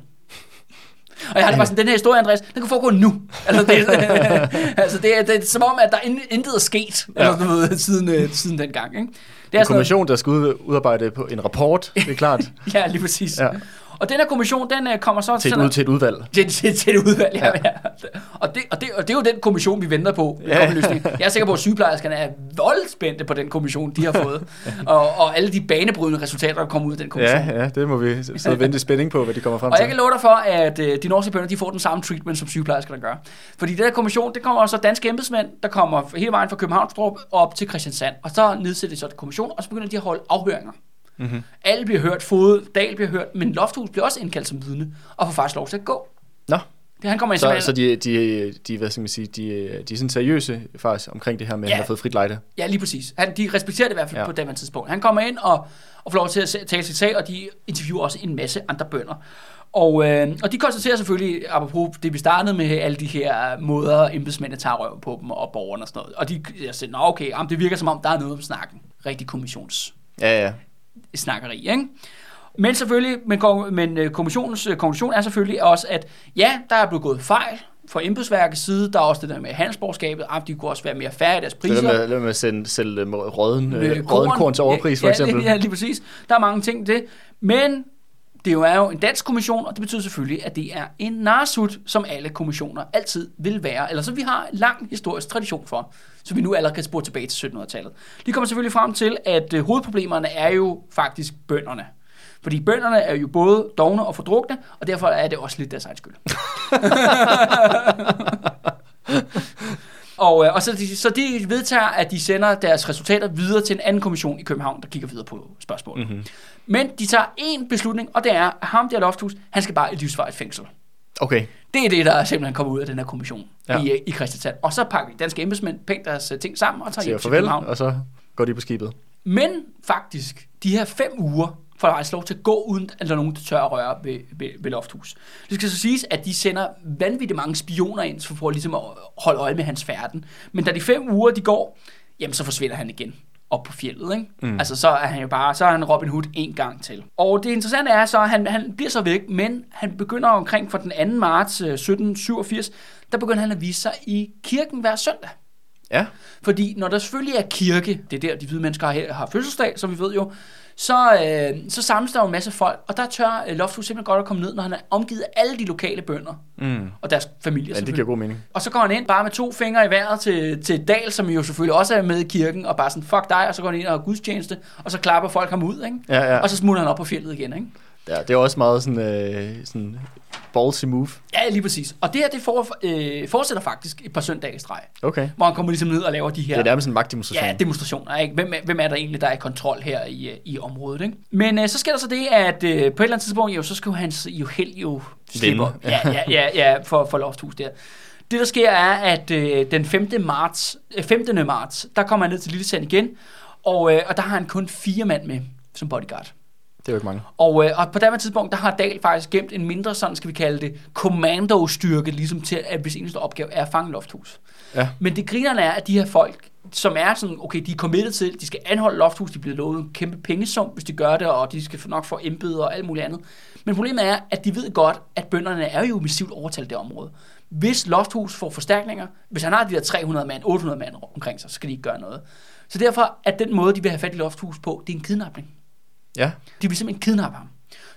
Og jeg har det bare sådan, den her historie, Andreas, den kan foregå nu. Altså, det, altså det, er, det er som om, at der in- intet er sket ja. eller, du ved, siden, øh, siden den gang. Ikke? Det En er sådan noget, kommission, der skal ud, udarbejde på en rapport, det er klart, ja, lige præcis. Ja. Og den her kommission, den øh, kommer så til et, sådan- ud, til et udvalg. til, til, til et udvalg, ja. ja. Og, det, og, det, og det er jo den kommission, vi venter på. Ja. Jeg er sikker på, at sygeplejerskerne er voldspændte på den kommission, de har fået. og, og alle de banebrydende resultater, der kommer ud af den kommission. Ja, ja, det må vi så vente i spænding på, hvad de kommer frem Og til. jeg kan love dig for, at øh, de norske bønder de får den samme treatment, som sygeplejerskerne gør. Fordi den her kommission, det kommer også danske embedsmænd, der kommer hele vejen fra Københavnstrup op til Christiansand. Og så nedsætter de så en kommission, og så begynder de at holde afhøringer. Mm-hmm. Alle bliver hørt, Fod, Dal bliver hørt, men Lofthus bliver også indkaldt som vidne, og får faktisk lov til at gå. Nå, Det, han kommer ind så, så de, de, de, hvad skal man sige, de, de er sådan seriøse faktisk omkring det her med, at Ja. han har fået frit lejde. Ja, lige præcis. Han, de respekterer det i hvert fald ja. På det tidspunkt. Han kommer ind og, og får lov til at tale sit sag, og de interviewer også en masse andre bønder. Og, øh, og de konstaterer selvfølgelig, apropos det vi startede med, alle de her måder, embedsmændene tager røv på dem og borgerne og sådan noget. Og de jeg siger, nå okay, jamen, det virker som om, der er noget om snakken. Rigtig kommissions Ja, ja. Snakkeri, ikke? Men selvfølgelig, men, men øh, kommissionens øh, konklusion er selvfølgelig også, at ja, der er blevet gået fejl fra embedsværkets side. Der er også det der med handelsborgerskabet. Ah, de kunne også være mere færre i deres Så priser. lad med, med at sende, sælge øh, råden, øh, råden korn til overpris, for ja, eksempel. Ja, lige præcis. Der er mange ting det. Men det jo er jo en dansk kommission, og det betyder selvfølgelig, at det er en narsut, som alle kommissioner altid vil være, eller som vi har en lang historisk tradition for, så vi nu allerede kan spore tilbage til 1700-tallet. De kommer selvfølgelig frem til, at øh, hovedproblemerne er jo faktisk bønderne. Fordi bønderne er jo både dogne og fordrukne, og derfor er det også lidt deres egen skyld. Og, øh, og så, de, så de vedtager, at de sender deres resultater videre til en anden kommission i København, der kigger videre på spørgsmålet. Mm-hmm. Men de tager én beslutning, og det er, at ham der Lofthus, han skal bare i livsvarigt fængsel. Okay, Det er det, der simpelthen kommer ud af den her kommission ja. I, i Christiansand. Og så pakker de danske embedsmænd pænt deres øh, ting sammen og tager hjem til farvel, København. og så går de på skibet. Men faktisk, de her fem uger, får faktisk lov til at gå, uden at der er nogen, der tør at røre ved, ved, ved Lofthus. Det skal så siges, at de sender vanvittigt mange spioner ind, for at ligesom at holde øje med hans færden. Men da de fem uger, de går, jamen så forsvinder han igen op på fjellet. Ikke? Mm. Altså så er han jo bare, så er han Robin Hood en gang til. Og det interessante er så, at han, han bliver så væk, men han begynder omkring for den 2. marts 1787, der begynder han at vise sig i kirken hver søndag. Ja. Fordi når der selvfølgelig er kirke, det er der, de hvide mennesker har, har fødselsdag, som vi ved jo, så, øh, så samles der jo en masse folk, og der tør øh, Lofthus simpelthen godt at komme ned, når han er omgivet af alle de lokale bønder Mm. og deres familier. Ja, det giver god mening. Og så går han ind bare med to fingre i vejret til, til Dal, som jo selvfølgelig også er med i kirken, og bare sådan, fuck dig, og så går han ind og har gudstjeneste, og så klapper folk ham ud, ikke? Ja, ja. Og så smutter han op på fjellet igen, ikke? Ja det er også meget sådan, øh, sådan ballsy move. Ja, lige præcis. Og det her, det for, øh, fortsætter faktisk et par søndage i streg, Okay. hvor han kommer ligesom ned og laver de her... Det er nærmest en magtdemonstration. Ja, demonstrationer. Ikke? Hvem, er- hvem er der egentlig, der er i kontrol her i, øh, i området? Ikke? Men øh, så sker der så det, at øh, på et eller andet tidspunkt, jo, så skal hans jo held jo slippe op. Ja, ja, ja, ja for, for Lofthus der. Det, der sker, er, at øh, den 5. Marts, øh, 15. marts, der kommer han ned til Lille Sand igen, og, øh, og der har han kun fire mand med som bodyguard. Det er jo ikke mange. Og, øh, og på det tidspunkt, der har Dahl faktisk gemt en mindre, sådan skal vi kalde det, kommandostyrke, ligesom til, at hvis eneste opgave er at fange Lofthus. Ja. Men det grinerne er, at de her folk, som er sådan, okay, de er committed til, de skal anholde Lofthus, de er blevet lovet en kæmpe pengesum, hvis de gør det, og de skal nok få embeder og alt muligt andet. Men problemet er, at de ved godt, at bønderne er jo massivt overtalt det område. Hvis Lofthus får forstærkninger, hvis han har de der 300 mand, 800 mand omkring sig, så skal de ikke gøre noget. Så derfor er den måde, de vil have fat i Lofthus på, det er en kidnapning. Ja. De vil simpelthen kidnappe ham.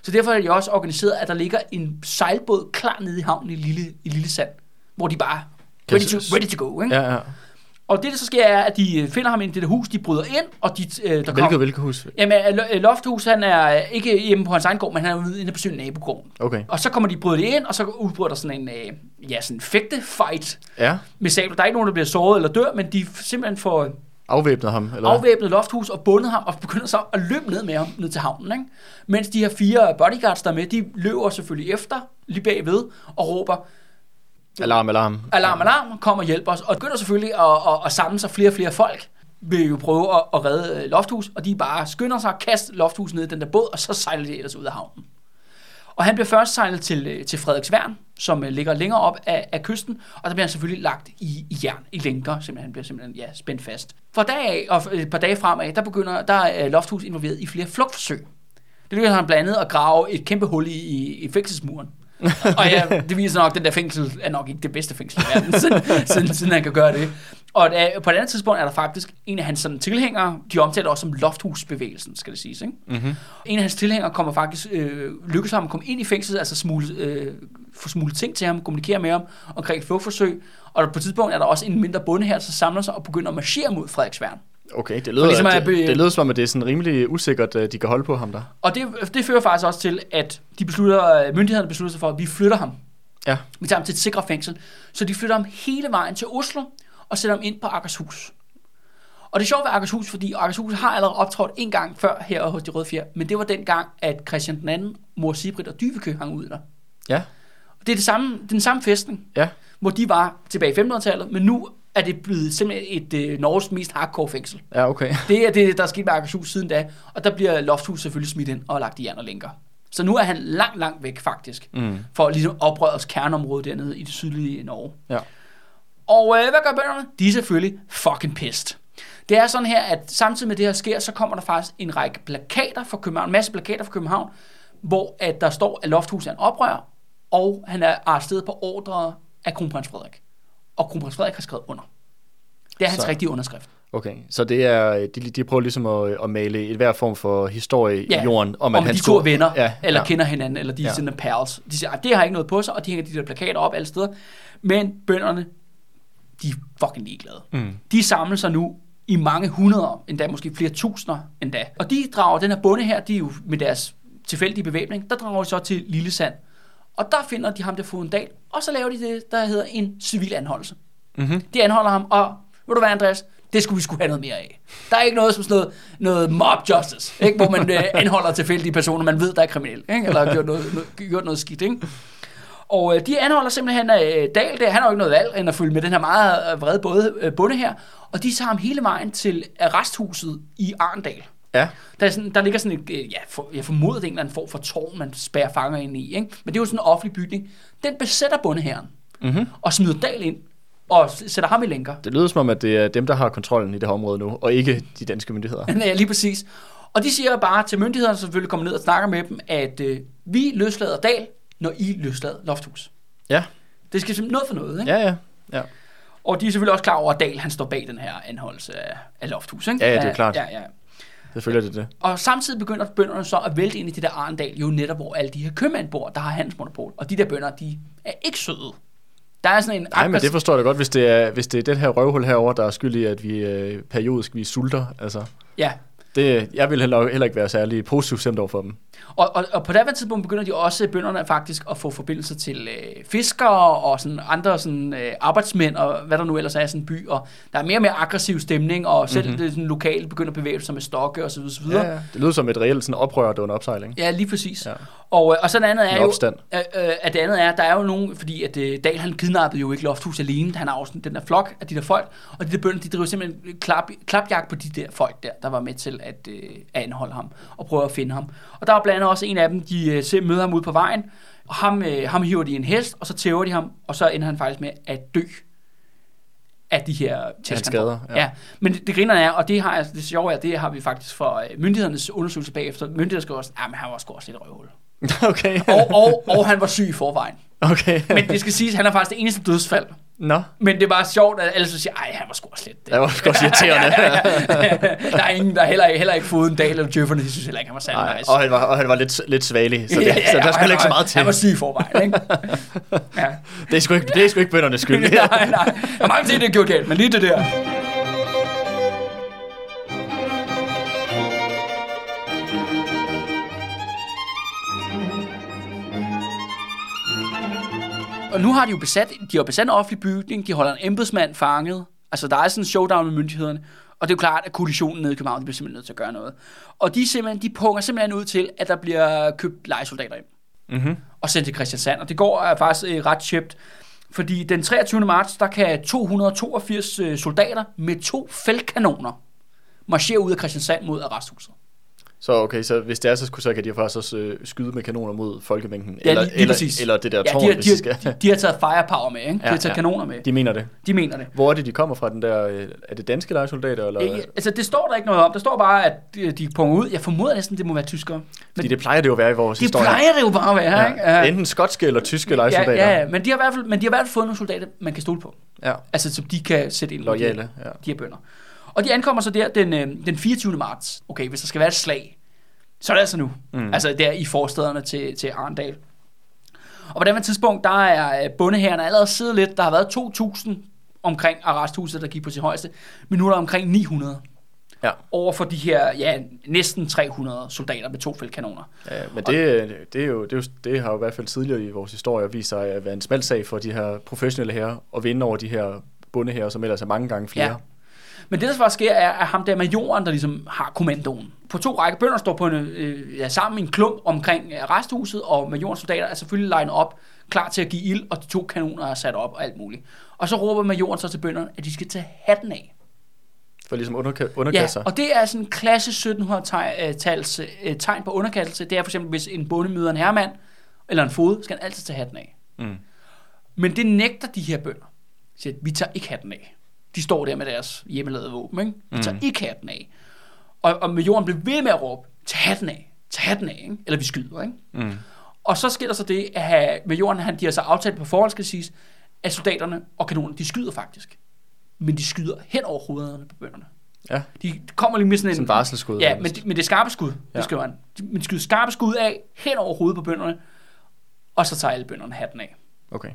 Så derfor er de også organiseret, at der ligger en sejlbåd klar nede i havnen i Lille, i Lille Sand, hvor de bare ready to, ready to go. Ikke? Ja, ja. Og det, der så sker, er, at de øh, finder ham i det der hus, de bryder ind, og de, øh, der Hvilket, kommer... hvilket hus? Jamen, øh, øh, Lofthus, han er ikke hjemme på hans egen gård, men han er ude inde på sin nabogård. Okay. Og så kommer de bryder det ind, og så udbryder der sådan en, øh, ja, sådan en fægte-fight Ja. med sabler. Der er ikke nogen, der bliver såret eller dør, men de simpelthen får Afvæbnet ham, eller afvæbnet Lofthus og bundet ham, og begynder så at løbe ned med ham ned til havnen. Ikke? Mens de her fire bodyguards, der er med, de løber selvfølgelig efter, lige bagved, og råber, Alarm, alarm. alarm, alarm, kom og hjælp os. Og begynder selvfølgelig at, at, at samle sig flere og flere folk, vil jo prøve at, at redde øh, Lofthus, og de bare skynder sig at kaste Lofthus ned i den der båd, og så sejler de ellers ud af havnen. Og han bliver først sejlet til, øh, til Frederiksværn, som øh, ligger længere op af, af kysten, og der bliver han selvfølgelig lagt i, i jern, i lænker, simpelthen. Han bliver simpelthen ja, spændt fast. Fra dag af, og et par dage fremad, der begynder der er øh, Lofthus involveret i flere flugtforsøg. Det lykkedes han blandt andet at grave et kæmpe hul i, i, i fængselsmuren. og ja, det viser nok, at den der fængsel er nok ikke det bedste fængsel i verden, siden, siden, siden han kan gøre det. Og da, på et andet tidspunkt er der faktisk en af hans sådan, tilhængere, de omtaler også som Lofthusbevægelsen, skal det siges. Ikke? Mm-hmm. En af hans tilhængere kommer faktisk, øh, lykkes ham at komme ind i fængslet, altså smule, øh, få smule ting til ham, kommunikere med ham omkring flugtforsøg. Og på et tidspunkt er der også en mindre bonde her, der samler sig og begynder at marchere mod Frederiksværn. Okay, det lyder, ligesom det, at det lyder som om, at det er sådan rimelig usikkert, at de kan holde på ham der. Og det, det fører faktisk også til, at de beslutter, myndighederne beslutter sig for, at vi flytter ham. Ja. Vi tager ham til et sikkert fængsel. Så de flytter ham hele vejen til Oslo og sætter ham ind på Akershus. Og det er sjovt ved Akershus, fordi Akershus har allerede optrådt en gang før her hos de Røde Fjer, men det var den gang, at Christian den anden, mor Sibrit og Dyvekø hang ud der. Ja. Og det er det samme, det er den samme festning, Ja. hvor de var tilbage i 1500-tallet, men nu er det blevet simpelthen et øh, Norges mest hardcore fængsel. Ja, okay. Det er det, der er sket med Akershus siden da, og der bliver Lofthus selvfølgelig smidt ind og lagt i jern og lænker. Så nu er han langt, langt væk faktisk, Mm. for ligesom oprørets kerneområde dernede i det sydlige Norge. Ja. Og øh, hvad gør bønderne? De er selvfølgelig fucking pissed. Det er sådan her, at samtidig med det her sker, så kommer der faktisk en række plakater fra København, en masse plakater fra København, hvor at der står, at Lofthus er en oprør, og han er arresteret på ordre af kronprins Frederik. Og kronprins Frederik har skrevet under. Det er hans Så- rigtige underskrift. Okay, så det er, de, de prøver ligesom at, at male et hver form for historie Ja, i jorden. Om, at om han de to skulle- er venner, ja, eller ja. kender hinanden, eller de er Ja. sådan pals. De siger, at det har ikke noget på sig, og de hænger de der plakater op alle steder. Men bønderne, de er fucking ligeglade. Mm. De samler sig nu i mange hundreder, endda måske flere tusinder endda. Og de drager den her bonde her, de er jo med deres tilfældige bevæbning, der drager de så til Lille Sand. Og der finder de ham der fået en dag, og så laver de det, der hedder en civil anholdelse. Mm-hmm. De anholder ham, og ved du hvad, Andreas? Det skulle vi skulle have noget mere af. Der er ikke noget som sådan noget, noget mob justice, ikke? hvor man øh, anholder tilfældige personer, man ved, der er kriminelle, ikke? eller har gjort noget, noget, gjort noget skidt. Ikke? Og øh, de anholder simpelthen øh, Dal, der, han har jo ikke noget valg, end at følge med den her meget øh, vrede både, øh, bonde her, og de tager ham hele vejen til arresthuset i Arndal. Ja. Der, er sådan, der ligger sådan et, øh, ja, for, jeg formoder, det er en eller anden form for tårn, man spærrer fanger ind i. Ikke? Men det er jo sådan en offentlig bygning. Den besætter bondehæren Mm-hmm. og smider Dal ind og sætter ham i lænker. Det lyder som om, at det er dem, der har kontrollen i det her område nu, og ikke de danske myndigheder. Ja, lige præcis. Og de siger bare til myndighederne, som selvfølgelig kommer ned og snakker med dem, at øh, vi løslader Dal, når I løslader Lofthus. Ja, Det skal simpelthen noget for noget, ikke? ja, ja. ja. Og de er selvfølgelig også klar over, at Dahl han står bag den her anholdelse af, af Lofthus. Ikke? Ja, ja, det er jo klart. Ja, ja. Selvfølgelig er det det. Og samtidig begynder bønderne så at vælte ind i det der Arendal, jo netop hvor alle de her købmænd bor, der har handelsmonopol. Og de der bønder, de er ikke søde. Der er sådan en... Nej, men det forstår jeg godt, hvis det er, hvis det er den her røvhul herover der er skyld i, at vi øh, periodisk vi sulter. Altså, Ja, det, jeg vil heller, heller ikke være særlig positiv stemt over for dem. Og, og, og på det tidspunkt begynder de også, bønderne faktisk, at få forbindelser til øh, fiskere og sådan andre sådan, øh, arbejdsmænd og hvad der nu ellers er i sådan en by. Og der er mere og mere aggressiv stemning, og selv Mhm. mm-hmm. det sådan, lokale begynder at bevæge sig med stokke osv. osv. Ja, ja. Det lyder som et reelt sådan oprør, der er under opsejling. Ja, lige præcis. Ja. Og, øh, og så det andet er jo, øh, øh, at det andet er, der er jo nogen, fordi at øh, Dahl han kidnappede jo ikke Lofthus alene, han har også den der flok af de der folk, og de der bønder, de driver simpelthen klap, klapjagt på de der folk der, der var med til at, øh, anholde ham og prøve at finde ham. Og der var blandt andet også en af dem, de øh, ser- møder ham ude på vejen, og ham, øh, ham hiver de en hest, og så tæver de ham, og så ender han faktisk med at dø af de her tæsk, skader, ja. Ja. Men det, det griner er, og det har jeg, det sjove er, det har vi faktisk for øh, myndighedernes undersøgelse bagefter. Myndighederne skal også, ja, men han var sgu også lidt røvhul. okay. Og, og, og han var syg i forvejen. okay. Men det skal siges, at han er faktisk det eneste dødsfald. Nå, Men det var sjovt, at alle så siger, ej, han var sgu også lidt... det var sgu også irriterende. der er ingen, der heller, heller ikke fået en dag, eller djøfferne, de synes heller ikke, han var særlig nice. og han var, og han var lidt, lidt svagelig, så, det, så der og skal han ikke så meget til. Han var syg i forvejen, ikke? ja. Det er sgu ikke, det er sgu ikke bøndernes skyld. nej, nej. Der er mange ting, det er gjort galt, men lige det der. Og nu har de jo besat, de har besat en offentlig bygning, de holder en embedsmand fanget. Altså, der er sådan en showdown med myndighederne. Og det er jo klart, at koalitionen nede i København, de bliver simpelthen nødt til at gøre noget. Og de, simpelthen, de punger simpelthen ud til, at der bliver købt lejesoldater ind mm-hmm. og sendt til Christiansand. Og det går er faktisk øh, ret tjept, fordi den 23. marts, der kan 282 øh, soldater med to feltkanoner marchere ud af Christiansand mod arresthuset. Så okay, så hvis det er, så, skulle- så kan de faktisk også øh, skyde med kanoner mod folkemængden. Ja, eller, lige- lige eller, præcis. eller det der Ja, tårn, de, har, hvis de, skal. de, de har taget firepower med, ikke? De Ja, har taget ja. kanoner med. De mener det. De mener det. Hvor er det, de kommer fra, den der... øh, Er det danske lejesoldater, eller... Ikke, altså, det står der ikke noget om. Der står bare, at de, de punger ud. Jeg formoder næsten, det må være tyskere. Fordi det plejer det jo at være i vores Det historie. plejer det jo bare at være, Ja. ikke? Ja. Enten skotske eller tyske ja, lejesoldater. ja, ja, men de har i hvert fald, men de har i hvert fald fået nogle soldater, man kan stole på. ja. Altså, som de kan sætte ind. Loyale, ja. de her bønder. Og de ankommer så der den, øh, den 24. marts. Okay, hvis der skal være et slag, så er det altså nu. Mm. Altså der i forstederne til, til Arendal. Og på det tidspunkt, der er øh, bondehæren allerede siddet lidt. Der har været 2.000 omkring arresthuset, der gik på sit højeste. Men nu er der omkring 900 Ja. over for de her ja, næsten 300 soldater med to feltkanoner. Ja, men det, det, er jo, det, er jo, det har jo i hvert fald tidligere i vores historie vist sig at være en smal sag for de her professionelle herrer at vinde over de her bondeherrer, som ellers er mange gange flere. Ja. Men det, der så faktisk sker, er, at ham der majoren, der ligesom har kommandoen. På to rækker bønder står på en, øh, ja, sammen i en klump omkring arresthuset, og majorens soldater er selvfølgelig legnet op, klar til at give ild, og de to kanoner er sat op og alt muligt. Og så råber majoren så til bønderne, at de skal tage hatten af. For ligesom underka- Ja, underkaste sig. og det er sådan en klasse 1700-tals øh, tegn på underkastelse. Det er for eksempel, hvis en bonde møder en herremand, eller en fod, skal han altid tage hatten af. Mm. Men det nægter de her bønder. De siger, vi tager ikke hatten af. De står der med deres hjemmelavede våben, ikke? Vi tager Mm. ikke hatten af. Og, og med jorden blev ved med at råbe, tag hatten af, tag hatten af, ikke? Eller vi skyder, ikke? Mm. Og så sker der så det, at jorden, han, de har så aftalt på forhånd, skal siges, at soldaterne og kanonerne, de skyder faktisk. Men de skyder hen over hovederne på bønderne. Ja, De kommer lige med sådan en... sådan varselsskud. Ja, men, men det er skarpe skud, Ja. det skriver han. De, men de skyder skarpe skud af, hen over hovedet på bønderne, og så tager alle bønderne hatten af. Okay.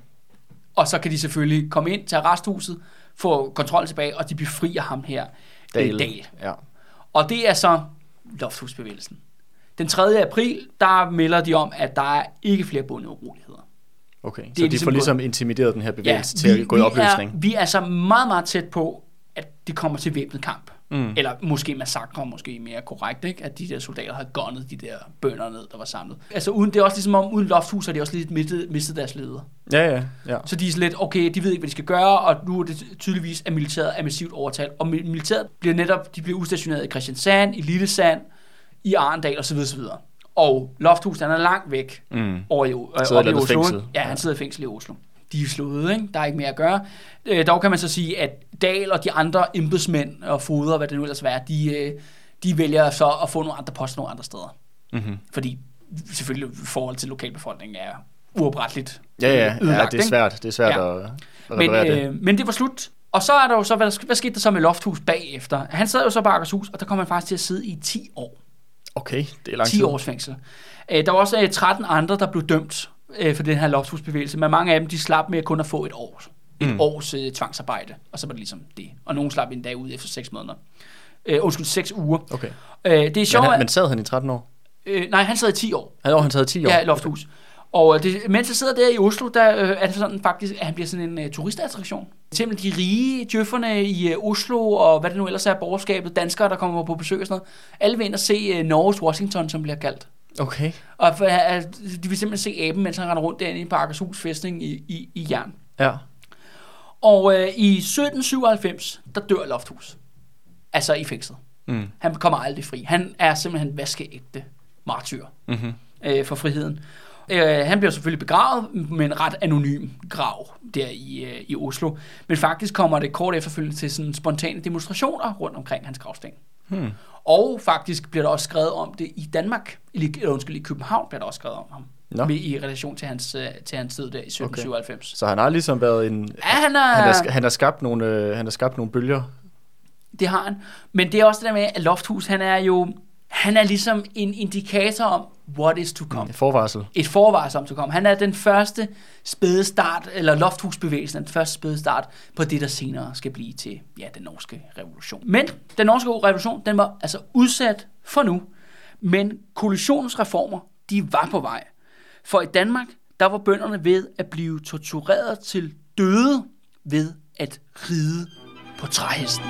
Og så kan de selvfølgelig komme ind til arresthuset, få kontrol tilbage, og de befrier ham her, Dale. Dale. Dale. Ja. Og det er så lofthusbevægelsen. Den 3. april, der melder de om, at der er ikke flere bundeuroligheder. Okay, så er de får ligesom ligesom intimideret den her bevægelse til at gå i opløsning. Er, vi er så meget, meget tæt på, at det kommer til væbnet kamp. Mm. Eller måske massakre, måske mere korrekt, ikke? at de der soldater havde gunnet de der bønder ned, der var samlet. Altså uden, det er også ligesom om, uden lofthus har de også lidt mistet, mistet deres leder. Ja, ja, ja. Så de er lidt, okay, de ved ikke, hvad de skal gøre, og nu er det tydeligvis, at militæret er massivt overtalt. Og militæret bliver netop, de bliver udstationeret i Christiansand, i Lillesand, i Arendal osv. osv. Og Lofthus, han er langt væk Mm. over i, øh, Sidder i Oslo. fængsel. Ja, han sidder i fængsel i Oslo. De er slået, ikke? Der er ikke mere at gøre. Øh, dog kan man så sige, at Dahl og de andre embedsmænd og foder, hvad det nu ellers er, de, øh, de vælger så at få nogle andre poster nogle andre steder. Mm-hmm. Fordi selvfølgelig forhold til lokalbefolkningen er uopretteligt Ja, ja, ja, ødelagt, det er svært, det er svært Ja. at, at Men, det. øh, men det var slut. Og så er der jo så, hvad, hvad skete der så med Lofthus bagefter? Han sad jo så på Akershus, og der kom han faktisk til at sidde i 10 år. Okay, det er lang 10 tid. års fængsel. Øh, der var også øh, 13 andre, der blev dømt øh, for den her lofthusbevægelse, men mange af dem, de slap med kun at få et år. Et Mm. års øh, tvangsarbejde, og så var det ligesom det. Og nogen slap en dag ud efter 6 måneder. Øh, undskyld, 6 uger. Okay. Øh, det er Men, sjovt, han, at- men sad han i 13 år? øh, nej, han sad i 10 år. Han, år, han sad i 10 år? Ja, Lofthus. Og øh, det, mens jeg sidder der i Oslo, der øh, er det sådan faktisk, at han bliver sådan en uh, turistattraktion. Simpelthen de rige djøfferne i uh, Oslo, og hvad det nu ellers er, borgerskabet, danskere, der kommer på besøg og sådan noget. Alle vil ind og se uh, Norges Washington, som bliver kaldt. Okay. Og for, uh, de vil simpelthen se aben, mens han render rundt derinde på Akershus fæstning i, i, i jern. Ja. Og uh, i 1797, der dør Lofthus. Altså i fængslet. Mm. Han kommer aldrig fri. Han er simpelthen vaskeægte martyr Mm-hmm. øh, for friheden. Øh, han bliver selvfølgelig begravet med en ret anonym grav der i, øh, i Oslo. Men faktisk kommer det kort efterfølgende til sådan spontane demonstrationer rundt omkring hans gravsten. Hmm. Og faktisk bliver der også skrevet om det i Danmark. Eller undskyld, i København bliver der også skrevet om ham. Nå. Med, I relation til hans, øh, til hans død der i 1797. Okay. Så han har ligesom været en... Ja, han er, Han har, han har skabt nogle, øh, han har skabt nogle bølger. det har han. Men det er også det der med, at Lofthus, han er jo, han er ligesom en indikator om, what is to come. Mm. Forvarsel. et forvarsel om til komme. Han er den første spæde start, eller lofthusbevægelsen, er den første spæde start på det, der senere skal blive til ja, den norske revolution. Men den norske revolution, den var altså udsat for nu, men koalitionens reformer, de var på vej. For i Danmark, der var bønderne ved at blive tortureret til døde ved at ride på træhesten.